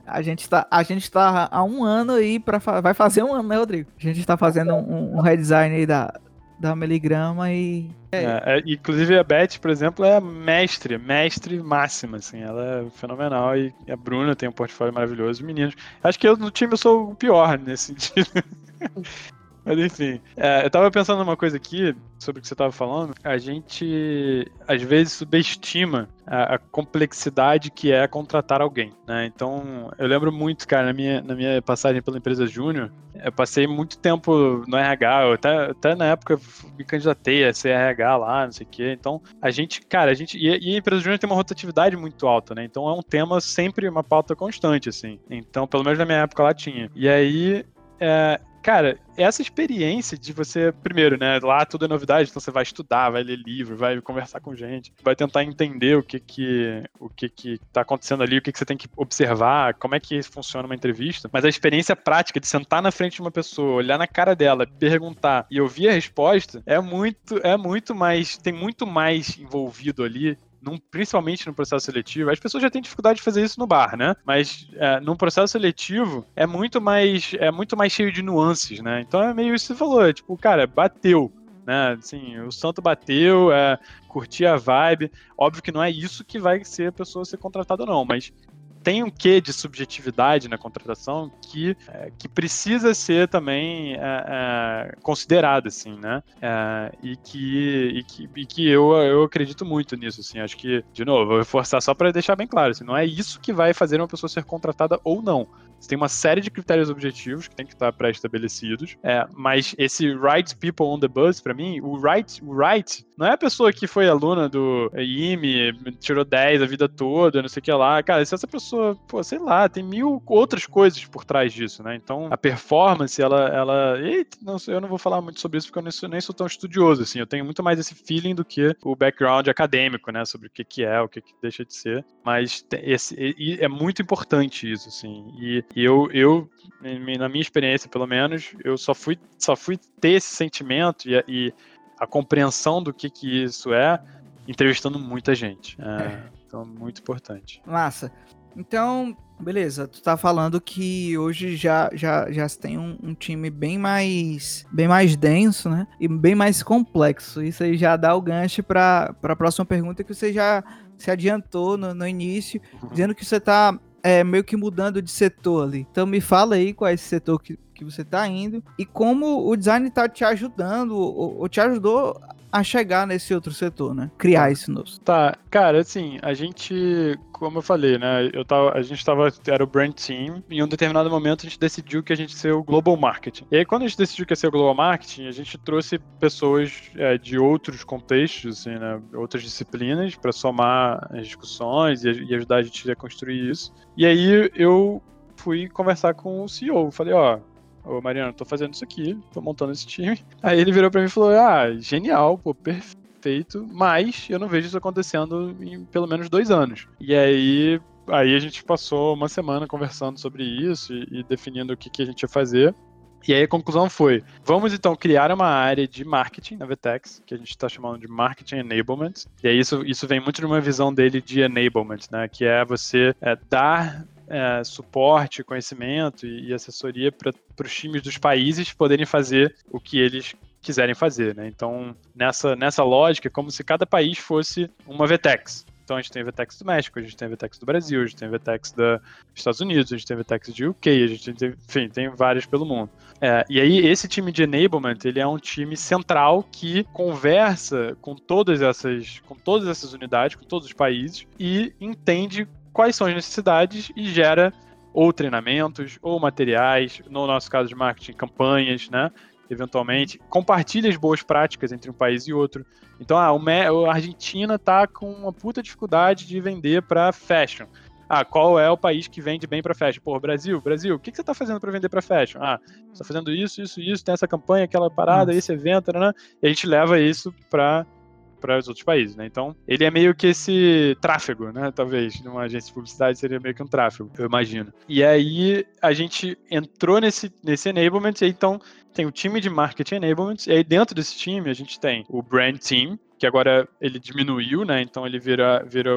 Speaker 1: A gente tá, a gente tá há um ano aí para vai fazer um ano, né, Rodrigo? A gente tá fazendo um, um redesign aí da, da Meligrama e.
Speaker 2: É. É, é, inclusive a Beth, por exemplo, é mestre, mestre máxima, assim, ela é fenomenal. E a Bruna tem um portfólio maravilhoso, meninos. Acho que eu no time eu sou o pior nesse [LAUGHS] sentido. Mas enfim, é, eu tava pensando numa coisa aqui, sobre o que você tava falando. A gente, às vezes, subestima a, a complexidade que é contratar alguém, né? Então, eu lembro muito, cara, na minha, na minha passagem pela empresa Júnior, eu passei muito tempo no RH, até, até na época me candidatei a ser RH lá, não sei o quê. Então, a gente, cara, a gente. E, e a empresa Júnior tem uma rotatividade muito alta, né? Então é um tema sempre uma pauta constante, assim. Então, pelo menos na minha época lá tinha. E aí, é, cara, essa experiência de você, primeiro, né, lá tudo é novidade, então você vai estudar, vai ler livro, vai conversar com gente, vai tentar entender o que que, o que que tá acontecendo ali, o que que você tem que observar, como é que funciona uma entrevista, mas a experiência prática de sentar na frente de uma pessoa, olhar na cara dela, perguntar e ouvir a resposta é muito, é muito mais, tem muito mais envolvido ali num, principalmente no processo seletivo, as pessoas já têm dificuldade de fazer isso no bar, né? Mas é, num processo seletivo é muito mais é muito mais cheio de nuances, né? Então é meio isso que você falou, é, tipo, cara, bateu, né? Assim, o santo bateu, é, curti a vibe. Óbvio que não é isso que vai ser a pessoa ser contratada não, mas tem um quê de subjetividade na contratação que, é, que precisa ser também é, é, considerado, assim, né? É, e que, e que, e que eu, eu acredito muito nisso, assim. Acho que, de novo, vou reforçar só para deixar bem claro, assim, não é isso que vai fazer uma pessoa ser contratada ou não. Você tem uma série de critérios objetivos que tem que estar pré-estabelecidos, é, mas esse right people on the bus, para mim, o right, right não é a pessoa que foi aluna do IME, tirou 10 a vida toda, não sei o que lá. Cara, se essa pessoa, pô, sei lá, tem mil outras coisas por trás disso, né? Então, a performance, ela. ela eita, não, eu não vou falar muito sobre isso porque eu nem sou, nem sou tão estudioso, assim. Eu tenho muito mais esse feeling do que o background acadêmico, né? Sobre o que, que é, o que, que deixa de ser. Mas esse, é muito importante isso, assim. E e eu, eu, na minha experiência, pelo menos, eu só fui, só fui ter esse sentimento e, e a compreensão do que, que isso é entrevistando muita gente. É, é. Então, muito importante.
Speaker 1: Massa. Então, beleza, tu tá falando que hoje já, já, já tem um, um, time bem mais bem mais denso, né? E bem mais complexo. Isso aí já dá o gancho para a próxima pergunta que você já se adiantou no, no início, uhum. dizendo que você tá é, meio que mudando de setor ali. Então me fala aí qual é esse setor que, que você está indo e como o design está te ajudando ou, ou, te ajudou a chegar nesse outro setor, né? Criar esse novo.
Speaker 2: Tá, cara, assim, a gente, como eu falei, né? Eu tava, a gente tava, era o brand team, e em um determinado momento a gente decidiu que a gente ia ser o global marketing. E aí, quando a gente decidiu que ia ser o global marketing, a gente trouxe pessoas é, de outros contextos, assim, né? Outras disciplinas, para somar as discussões e, e ajudar a gente a construir isso. E aí eu fui conversar com o CEO. Falei, ó, ô Mariano, tô fazendo isso aqui, tô montando esse time. [LAUGHS] Aí ele virou pra mim e falou: Ah, genial, pô, perfeito, mas eu não vejo isso acontecendo em pelo menos dois anos. E aí. Aí a gente passou uma semana conversando sobre isso e, e definindo o que, que a gente ia fazer. E aí a conclusão foi: vamos então criar uma área de marketing na Vtex, que a gente está chamando de marketing enablement. E aí isso, isso vem muito de uma visão dele de enablement, né? Que é você é, dar é, suporte, conhecimento e, e assessoria para os times dos países poderem fazer o que eles quiserem fazer, né? Então, nessa, nessa lógica, é como se cada país fosse uma VTEX. Então, a gente tem a VTEX do México, a gente tem a VTEX do Brasil, a gente tem a VTEX dos Estados Unidos, a gente tem a VTEX de UK, a gente tem, enfim, tem várias pelo mundo. É, e aí, esse time de enablement, ele é um time central que conversa com todas essas, com todas essas unidades, com todos os países e entende quais são as necessidades e gera ou treinamentos, ou materiais, no nosso caso de marketing, campanhas, né? Eventualmente, compartilha as boas práticas entre um país e outro. Então, ah, a Argentina tá com uma puta dificuldade de vender para fashion. Ah, qual é o país que vende bem para fashion? Pô, Brasil, Brasil, o que, que você está fazendo para vender para fashion? Ah, está fazendo isso, isso, isso, tem essa campanha, aquela parada, Nossa. esse evento, né? E a gente leva isso para para os outros países, né? Então, ele é meio que esse tráfego, né? Talvez, numa agência de publicidade seria meio que um tráfego, eu imagino. E aí, a gente entrou nesse, nesse enablement, e aí, então, tem o time de marketing enablement, e aí dentro desse time a gente tem o brand team, que agora ele diminuiu, né? Então ele vira, vira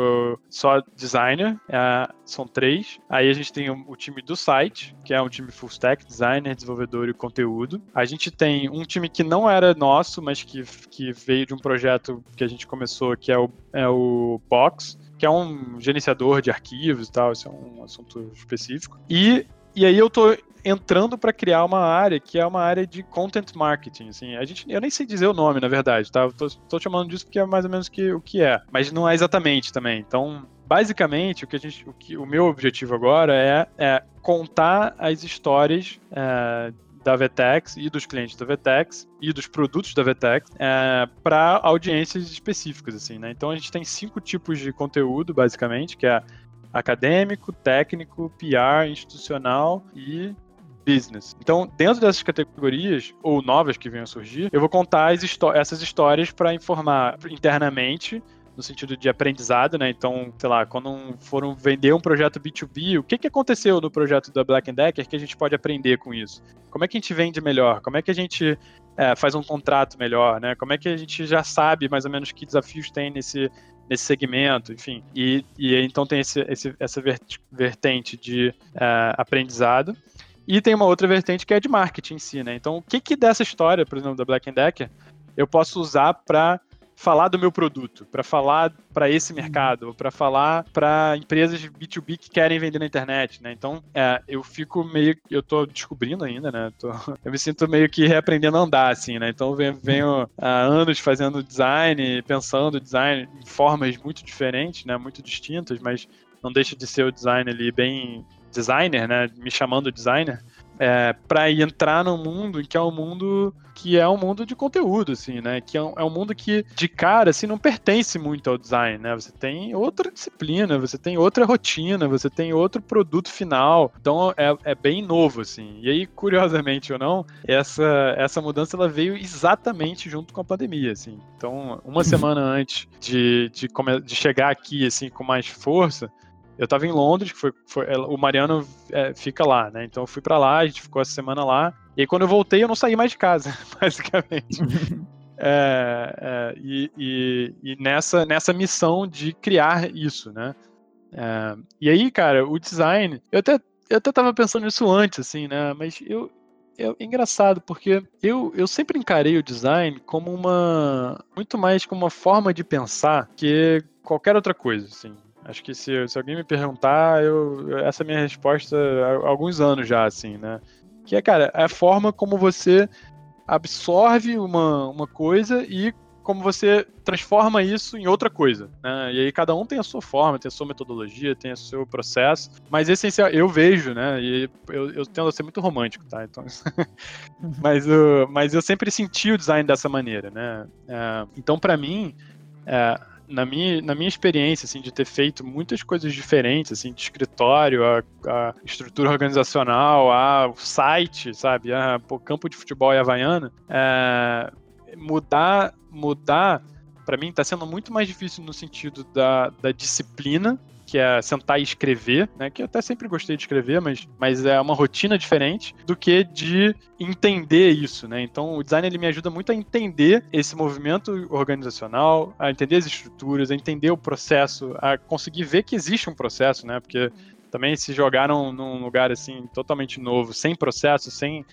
Speaker 2: só designer, é, são três. Aí a gente tem o, time do site, que é um time full stack, designer, desenvolvedor e conteúdo. A gente tem um time que não era nosso, mas que, que veio de um projeto que a gente começou, que é o, é o Box, que é um gerenciador de arquivos e tal, esse é um assunto específico. E e aí eu tô entrando para criar uma área que é uma área de content marketing, assim. A gente, eu nem sei dizer o nome, na verdade, tá? Eu tô, tô chamando disso porque é mais ou menos que, o que é, mas não é exatamente também. Então, basicamente, o que a gente, o, que, o meu objetivo agora é, é contar as histórias é, da Vetex e dos clientes da Vetex e dos produtos da Vetex é, para audiências específicas, assim, né? Então a gente tem cinco tipos de conteúdo, basicamente, que é acadêmico, técnico, PR, institucional e business. Então, dentro dessas categorias, ou novas que venham a surgir, eu vou contar essas histórias para informar internamente no sentido de aprendizado, né? Então, sei lá, quando foram vender um projeto B2B, o que, que aconteceu no projeto da Black Decker que a gente pode aprender com isso? Como é que a gente vende melhor? Como é que a gente é, faz um contrato melhor, né? Como é que a gente já sabe mais ou menos que desafios tem nesse, nesse segmento, enfim. E, e então tem esse, esse, essa vertente de é, aprendizado. E tem uma outra vertente que é de marketing em si, né? Então, o que, que dessa história, por exemplo, da Black Decker, eu posso usar para falar do meu produto, para falar para esse uhum. mercado, para falar para empresas B2B que querem vender na internet, né? Então, é, eu fico meio, eu tô descobrindo ainda, né? Tô, [LAUGHS] eu me sinto meio que reaprendendo a andar, assim, né? Então, venho, venho há anos fazendo design, pensando design em formas muito diferentes, né? Muito distintas, mas não deixa de ser o design ali bem designer, né? Me chamando designer é, para entrar no mundo que é um mundo que é um mundo de conteúdo, assim, né? Que é um, é um, mundo que, de cara, assim, não pertence muito ao design, né? Você tem outra disciplina, você tem outra rotina, você tem outro produto final. Então, é, é bem novo, assim. E aí, curiosamente ou não, essa, essa mudança, ela veio exatamente junto com a pandemia, assim. Então, uma [LAUGHS] semana antes de, de, de chegar aqui, assim, com mais força, eu tava em Londres, que foi, foi o Mariano é, fica lá, né? Então eu fui para lá, a gente ficou essa semana lá. E aí, quando eu voltei, eu não saí mais de casa, [LAUGHS] basicamente. [LAUGHS] é, é, e, e, e, nessa, nessa missão de criar isso, né? É, e aí, cara, o design, eu até, eu até tava pensando nisso antes, assim, né? Mas eu, é engraçado, porque eu, eu sempre encarei o design como uma. muito mais como uma forma de pensar que qualquer outra coisa, assim. Acho que se, se alguém me perguntar, eu, essa é a minha resposta há alguns anos já, assim, né? Que é, cara, é a forma como você absorve uma, uma coisa e como você transforma isso em outra coisa, né? E aí cada um tem a sua forma, tem a sua metodologia, tem o seu processo, mas essencial, eu vejo, né? E eu, eu tendo a ser muito romântico, tá? Então, [LAUGHS] mas, uh, mas eu sempre senti o design dessa maneira, né? É, então, para mim, é, na minha, na minha experiência, assim, de ter feito muitas coisas diferentes, assim, de escritório, a, a estrutura organizacional, a, o site, sabe, a, o campo de futebol e havaiana, é, mudar, mudar, para mim, está sendo muito mais difícil no sentido da, da disciplina que é sentar e escrever, né? Que eu até sempre gostei de escrever, mas, mas é uma rotina diferente do que de entender isso, né? Então o design ele me ajuda muito a entender esse movimento organizacional, a entender as estruturas, a entender o processo, a conseguir ver que existe um processo, né? Porque também se jogaram num lugar assim totalmente novo, sem processo, sem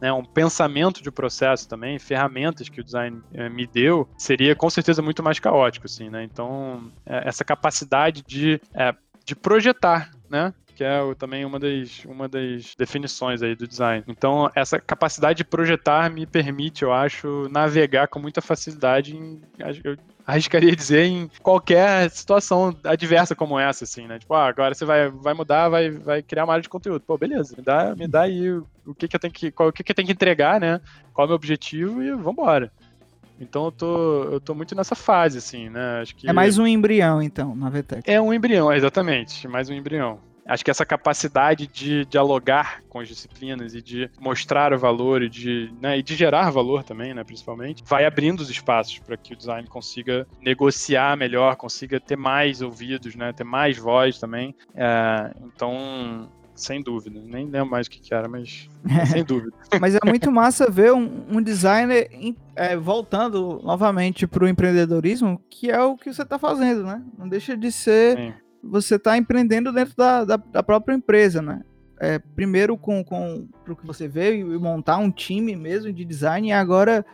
Speaker 2: né, um pensamento de processo também, ferramentas que o design é, me deu, seria com certeza muito mais caótico, assim, né? Então, é, essa capacidade de, é, de projetar, né? que é também uma das, uma das definições aí do design. Então, essa capacidade de projetar me permite, eu acho, navegar com muita facilidade em, eu arriscaria dizer, em qualquer situação adversa como essa, assim, né? Tipo, ah, agora você vai, vai mudar, vai, vai criar uma área de conteúdo. Pô, beleza, me dá, me dá aí o, que, que eu tenho que, qual, o que, que eu tenho que entregar, né? Qual é o meu objetivo e vambora. Então eu tô, eu tô muito nessa fase, assim, né? Acho que...
Speaker 1: É mais um embrião, então, na VTEC.
Speaker 2: É um embrião, exatamente. Mais um embrião acho que essa capacidade de dialogar com as disciplinas e de mostrar o valor e de, né, e de gerar valor também, né, principalmente, vai abrindo os espaços para que o design consiga negociar melhor, consiga ter mais ouvidos, né, ter mais voz também. É, então, sem dúvida. Nem lembro mais o que, que era, mas [LAUGHS] sem dúvida.
Speaker 1: mas é muito massa ver um, um designer é, voltando novamente para o empreendedorismo, que é o que você está fazendo, né? Não deixa de ser Sim você está empreendendo dentro da, da, da, própria empresa, né? É, primeiro com, com o que você veio e montar um time mesmo de design e agora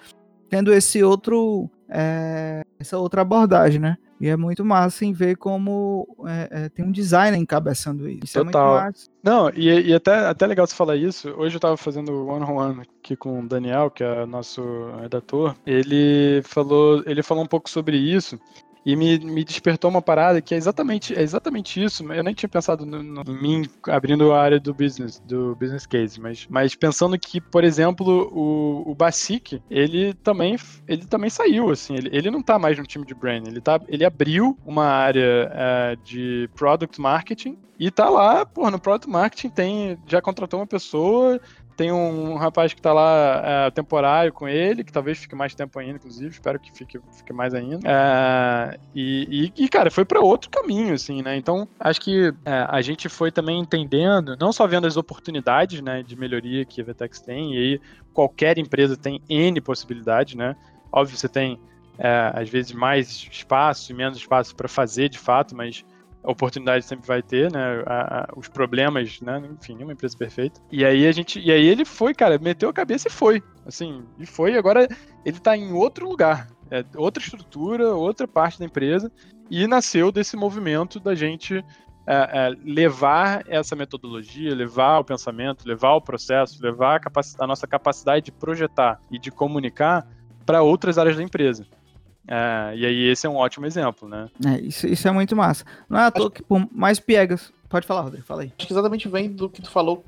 Speaker 1: tendo esse outro é, essa outra abordagem, né? E é muito massa em ver como é, é, tem um designer encabeçando isso. isso
Speaker 2: Total.
Speaker 1: É
Speaker 2: Não, e, e, até, até legal você falar isso. Hoje eu tava fazendo one-on-one -on -one aqui com o Daniel, que é nosso redator. Ele falou, ele falou um pouco sobre isso e me, me despertou uma parada que é exatamente, é exatamente isso. Eu nem tinha pensado no, no, em mim abrindo a área do business, do business case, mas, mas pensando que, por exemplo, o, o Basic, ele também, ele também saiu, assim, ele, ele não tá mais no time de brand, ele, tá, ele abriu uma área uh, de product marketing e tá lá, pô, no product marketing tem, já contratou uma pessoa, tem um rapaz que está lá é, temporário com ele, que talvez fique mais tempo ainda, inclusive, espero que fique, fique mais ainda. É, e, e, cara, foi para outro caminho, assim, né? Então, acho que é, a gente foi também entendendo, não só vendo as oportunidades, né, de melhoria que a Vetex tem, e aí qualquer empresa tem N possibilidades, né? Óbvio, você tem, é, às vezes, mais espaço e menos espaço para fazer, de fato, mas oportunidade sempre vai ter, né? A, a, os problemas, né? Enfim, nenhuma empresa perfeita. E aí a gente. E aí ele foi, cara, meteu a cabeça e foi. Assim, e foi, agora ele tá em outro lugar. É outra estrutura, outra parte da empresa. E nasceu desse movimento da gente é, é, levar essa metodologia, levar o pensamento, levar o processo, levar a, a nossa capacidade de projetar e de comunicar para outras áreas da empresa. É, e aí esse é um ótimo exemplo, né?
Speaker 1: É, isso, isso é muito massa. Não é à toa que por mais piegas. Pode falar, Rodrigo, fala aí.
Speaker 3: Acho que exatamente vem do que tu falou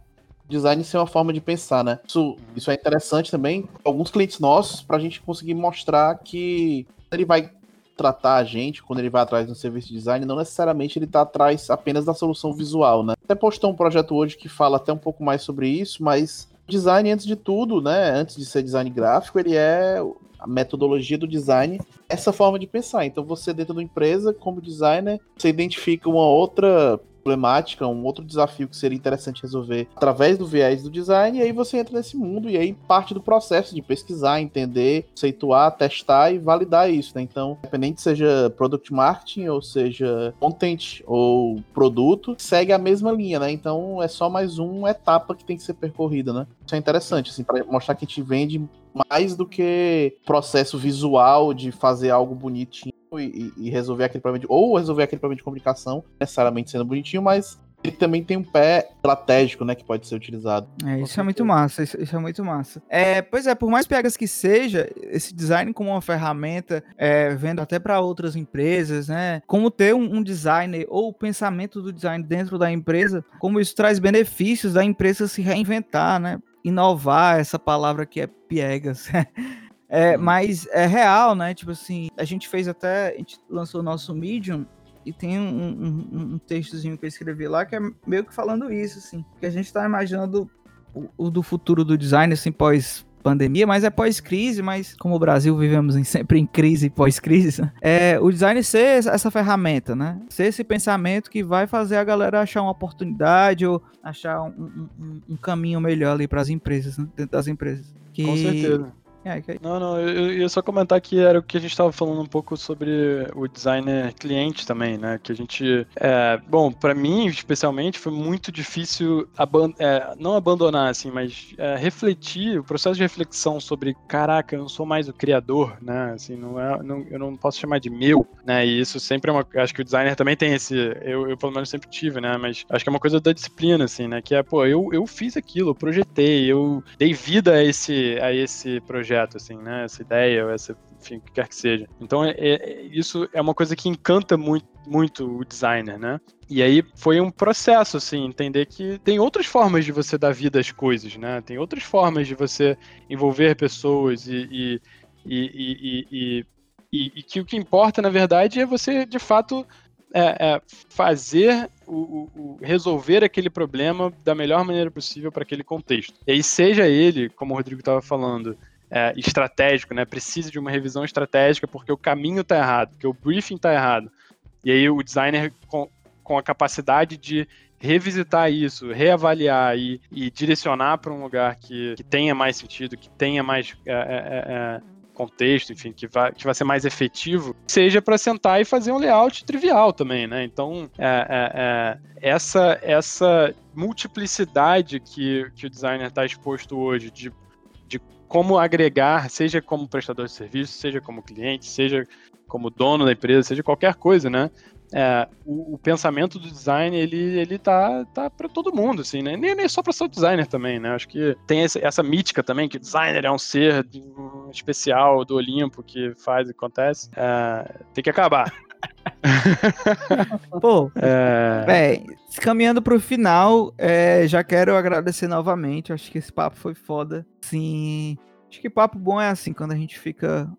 Speaker 3: design ser uma forma de pensar, né? Isso, isso é interessante também. Alguns clientes nossos, para a gente conseguir mostrar que ele vai tratar a gente, quando ele vai atrás do serviço de design, não necessariamente ele está atrás apenas da solução visual, né? Até postou um projeto hoje que fala até um pouco mais sobre isso, mas design, antes de tudo, né? Antes de ser design gráfico, ele é a metodologia do design, essa forma de pensar. Então, você, dentro da empresa, como designer, você identifica uma outra problemática, um outro desafio que seria interessante resolver através do viés do design, e aí você entra nesse mundo e aí parte do processo de pesquisar, entender, conceituar, testar e validar isso, né? Então, independente seja product marketing ou seja content ou produto, segue a mesma linha, né? Então, é só mais uma etapa que tem que ser percorrida, né? Isso é interessante, assim, para mostrar que a gente vende mais do que processo visual de fazer algo bonitinho e, e, resolver aquele problema de, ou resolver aquele problema de comunicação, necessariamente sendo bonitinho, mas ele também tem um pé estratégico, né, que pode ser utilizado.
Speaker 1: É, isso é muito massa, isso, isso, é muito massa. É, pois é, por mais pegas que seja, esse design como uma ferramenta, é, vendo até para outras empresas, né, como ter um, um designer ou o pensamento do design dentro da empresa, como isso traz benefícios da empresa se reinventar, né, inovar, essa palavra que é piegas. [LAUGHS] É, mas é real, né? Tipo assim, a gente fez até, a gente lançou o nosso Medium e tem um, um, um, textozinho que eu escrevi lá que é meio que falando isso, assim, que a gente tá imaginando o, o do futuro do design, assim, pós pandemia, mas é pós-crise, mas como o Brasil vivemos em, sempre em crise e pós-crise, [LAUGHS] é o design ser essa ferramenta, né? Ser esse pensamento que vai fazer a galera achar uma oportunidade ou achar um, um, um caminho melhor ali para as empresas, né? dentro das empresas. Que...
Speaker 2: Com certeza. É. Não, não, eu, ia só comentar que era o que a gente estava falando um pouco sobre o designer cliente também, né? Que a gente. É, bom, para mim, especialmente, foi muito difícil aban é, não abandonar, assim, mas é, refletir, o processo de reflexão sobre, caraca, eu não sou mais o criador, né? Assim, não é, não, eu não posso chamar de meu, né? E isso sempre é uma. Acho que o designer também tem esse. Eu, eu pelo menos sempre tive, né? Mas acho que é uma coisa da disciplina, assim, né? Que é, pô, eu, eu fiz aquilo, eu projetei, eu dei vida a esse, a esse projeto projeto, assim, né? Essa ideia, essa, enfim, o que quer que seja. Então, é, é, isso é uma coisa que encanta muito, muito o designer, né? E aí foi um processo, assim, entender que tem outras formas de você dar vida às coisas, né? Tem outras formas de você envolver pessoas e, e, e, e, e que o que importa, na verdade, é você, de fato, é, é fazer o, o, resolver aquele problema da melhor maneira possível para aquele contexto. E aí, seja ele, como o Rodrigo estava falando, é, estratégico, né? Precisa de uma revisão estratégica porque o caminho está errado, porque o briefing está errado. E aí o designer com, com a capacidade de revisitar isso, reavaliar e, e direcionar para um lugar que, que, tenha mais sentido, que tenha mais é, é, é, é contexto, enfim, que vai, que ser mais efetivo, seja para sentar e fazer um layout trivial também, né? Então, é, essa, essa multiplicidade que, que o designer está exposto hoje de de como agregar, seja como prestador de serviço, seja como cliente, seja como dono da empresa, seja qualquer coisa, né? É, o, o, pensamento do design ele, ele tá, tá para todo mundo, assim, né? Nem, nem só para ser designer também, né? Acho que tem esse, essa mítica também que o designer é um ser especial do Olimpo que faz e acontece. É, tem que acabar. [LAUGHS]
Speaker 1: Pô, é... é, caminhando pro final, é, já quero agradecer novamente. Acho que esse papo foi foda. Sim, acho que papo bom é assim, quando a gente fica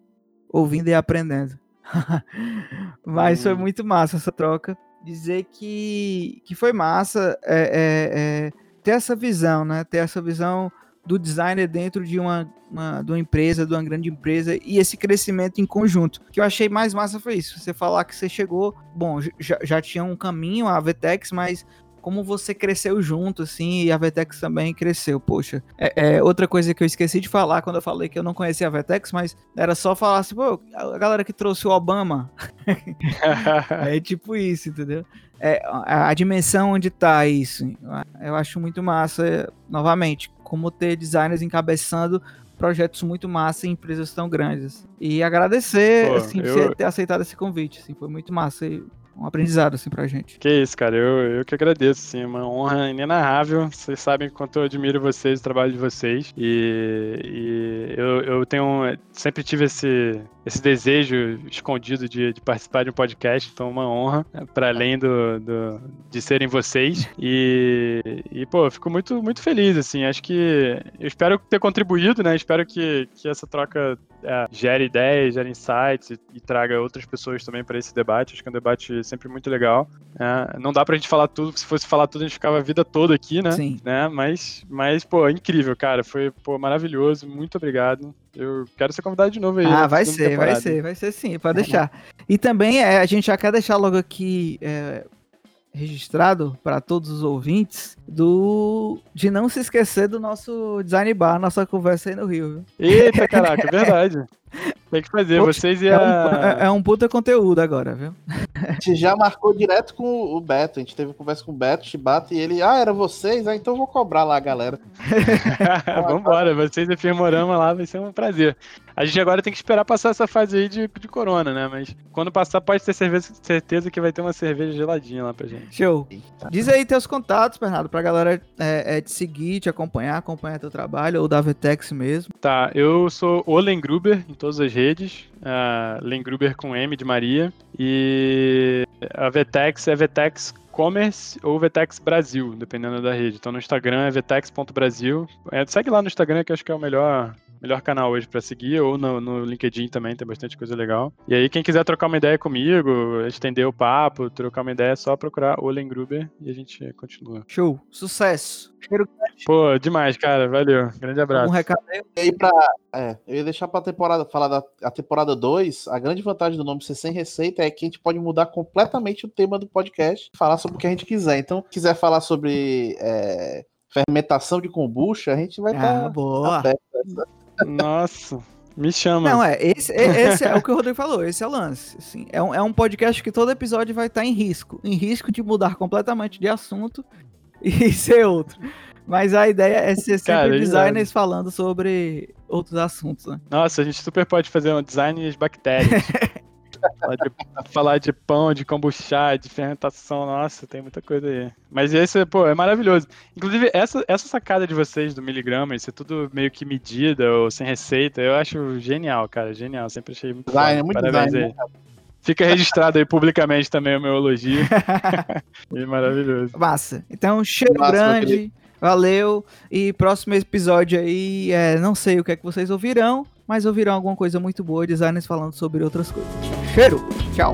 Speaker 1: ouvindo e aprendendo. [LAUGHS] Mas foi hum. muito massa essa troca. Dizer que, que foi massa é, é, é, ter essa visão, né? Ter essa visão do designer dentro de uma, uma, de uma empresa, de uma grande empresa, e esse crescimento em conjunto. O que eu achei mais massa foi isso. Você falar que você chegou, bom, já, já tinha um caminho, a Vetex, mas como você cresceu junto, assim, e a Vetex também cresceu, poxa. É, é, outra coisa que eu esqueci de falar quando eu falei que eu não conhecia a Vetex, mas era só falar assim, pô, a galera que trouxe o Obama. [LAUGHS] é tipo isso, entendeu? É, a, a dimensão onde tá isso, eu acho muito massa, novamente, como ter designers encabeçando projetos muito massa em empresas tão grandes. E agradecer, Pô, assim, eu... você ter aceitado esse convite, assim, foi muito massa. E um aprendizado, assim, pra gente.
Speaker 2: Que isso, cara, eu, eu que agradeço, assim, é uma honra inenarrável. Vocês sabem quanto eu admiro vocês, o trabalho de vocês. E, e eu, eu tenho, sempre tive esse, esse desejo escondido de, de, participar de um podcast, então é uma honra, né, para além do, do, de serem vocês. E, e, pô, fico muito, muito feliz, assim, acho que eu espero ter contribuído, né, espero que, que essa troca é, gere ideias, gere insights e, e traga outras pessoas também para esse debate, acho que é um debate sempre muito legal. É, não dá pra gente falar tudo, se fosse falar tudo a gente ficava a vida toda aqui, né?
Speaker 1: Sim.
Speaker 2: Né? Mas, mas, pô, é incrível, cara. Foi, pô, maravilhoso. Muito obrigado. Eu quero ser convidado de novo aí.
Speaker 1: Ah, vai ser, temporada. vai ser, vai ser sim, pode deixar. E também é, a gente já quer deixar logo aqui é, registrado para todos os ouvintes do de não se esquecer do nosso design bar, nossa conversa aí no Rio. Viu?
Speaker 2: Eita, caraca, verdade. [LAUGHS] Tem que fazer, Poxa, vocês e a...
Speaker 1: É um, é, é um puta conteúdo agora, viu?
Speaker 3: A gente já marcou direto com o Beto, a gente teve conversa com o Beto, Chibata, e ele, ah, era vocês? Ah, então eu vou cobrar lá, galera. [LAUGHS]
Speaker 2: Vambora, vocês e Firmorama lá, vai ser um prazer. A gente agora tem que esperar passar essa fase aí de, de corona, né? Mas quando passar, pode ter certeza, certeza que vai ter uma cerveja geladinha lá pra gente.
Speaker 1: Show. Diz aí teus contatos, Bernardo, pra galera é, é, te seguir, te acompanhar, acompanhar teu trabalho, ou da Vetex mesmo.
Speaker 2: Tá, eu sou Olen Gruber em todas as redes, uh, Len Gruber com M de Maria, e a Vetex é Vetex Commerce ou Vetex Brasil, dependendo da rede. Então no Instagram é vetex.brasil. É, segue lá no Instagram que eu acho que é o melhor melhor canal hoje para seguir, ou no, no, LinkedIn também, tem bastante coisa legal. E aí, quem quiser trocar uma ideia comigo, estender o papo, trocar uma ideia, é só procurar Olen Gruber e a gente continua.
Speaker 1: Show, sucesso. Cheiro
Speaker 2: Pô, demais, cara, valeu. Grande abraço.
Speaker 1: Um recado
Speaker 3: aí pra. É, eu ia deixar pra temporada, falar da a temporada 2. A grande vantagem do nome ser sem receita é que a gente pode mudar completamente o tema do podcast, falar sobre o que a gente quiser. Então, se quiser falar sobre. É, fermentação de kombucha, a gente vai estar
Speaker 1: ah, tá boa. aberto.
Speaker 2: Nossa. Me chama.
Speaker 1: Não, é, esse, esse é o que o Rodrigo falou, esse é o lance. Assim, é, um, é um podcast que todo episódio vai estar em risco. Em risco de mudar completamente de assunto [LAUGHS] e ser outro. Mas a ideia é ser sempre Cara, designers é... falando sobre outros assuntos, né?
Speaker 2: Nossa, a gente super pode fazer um design de bactérias. [LAUGHS] falar, de, falar de pão, de kombucha, de fermentação, nossa, tem muita coisa aí. Mas esse, pô, é maravilhoso. Inclusive, essa, essa sacada de vocês do miligrama, isso é tudo meio que medida ou sem receita, eu acho genial, cara, genial. Sempre achei muito
Speaker 3: design, muito Parabéns design, aí. Né,
Speaker 2: Fica registrado aí publicamente também o meu elogio. [LAUGHS] e maravilhoso.
Speaker 1: Massa. Então, cheiro Massa, grande. Valeu. E próximo episódio aí, é, não sei o que é que vocês ouvirão, mas ouvirão alguma coisa muito boa, designers falando sobre outras coisas. Cheiro! Tchau!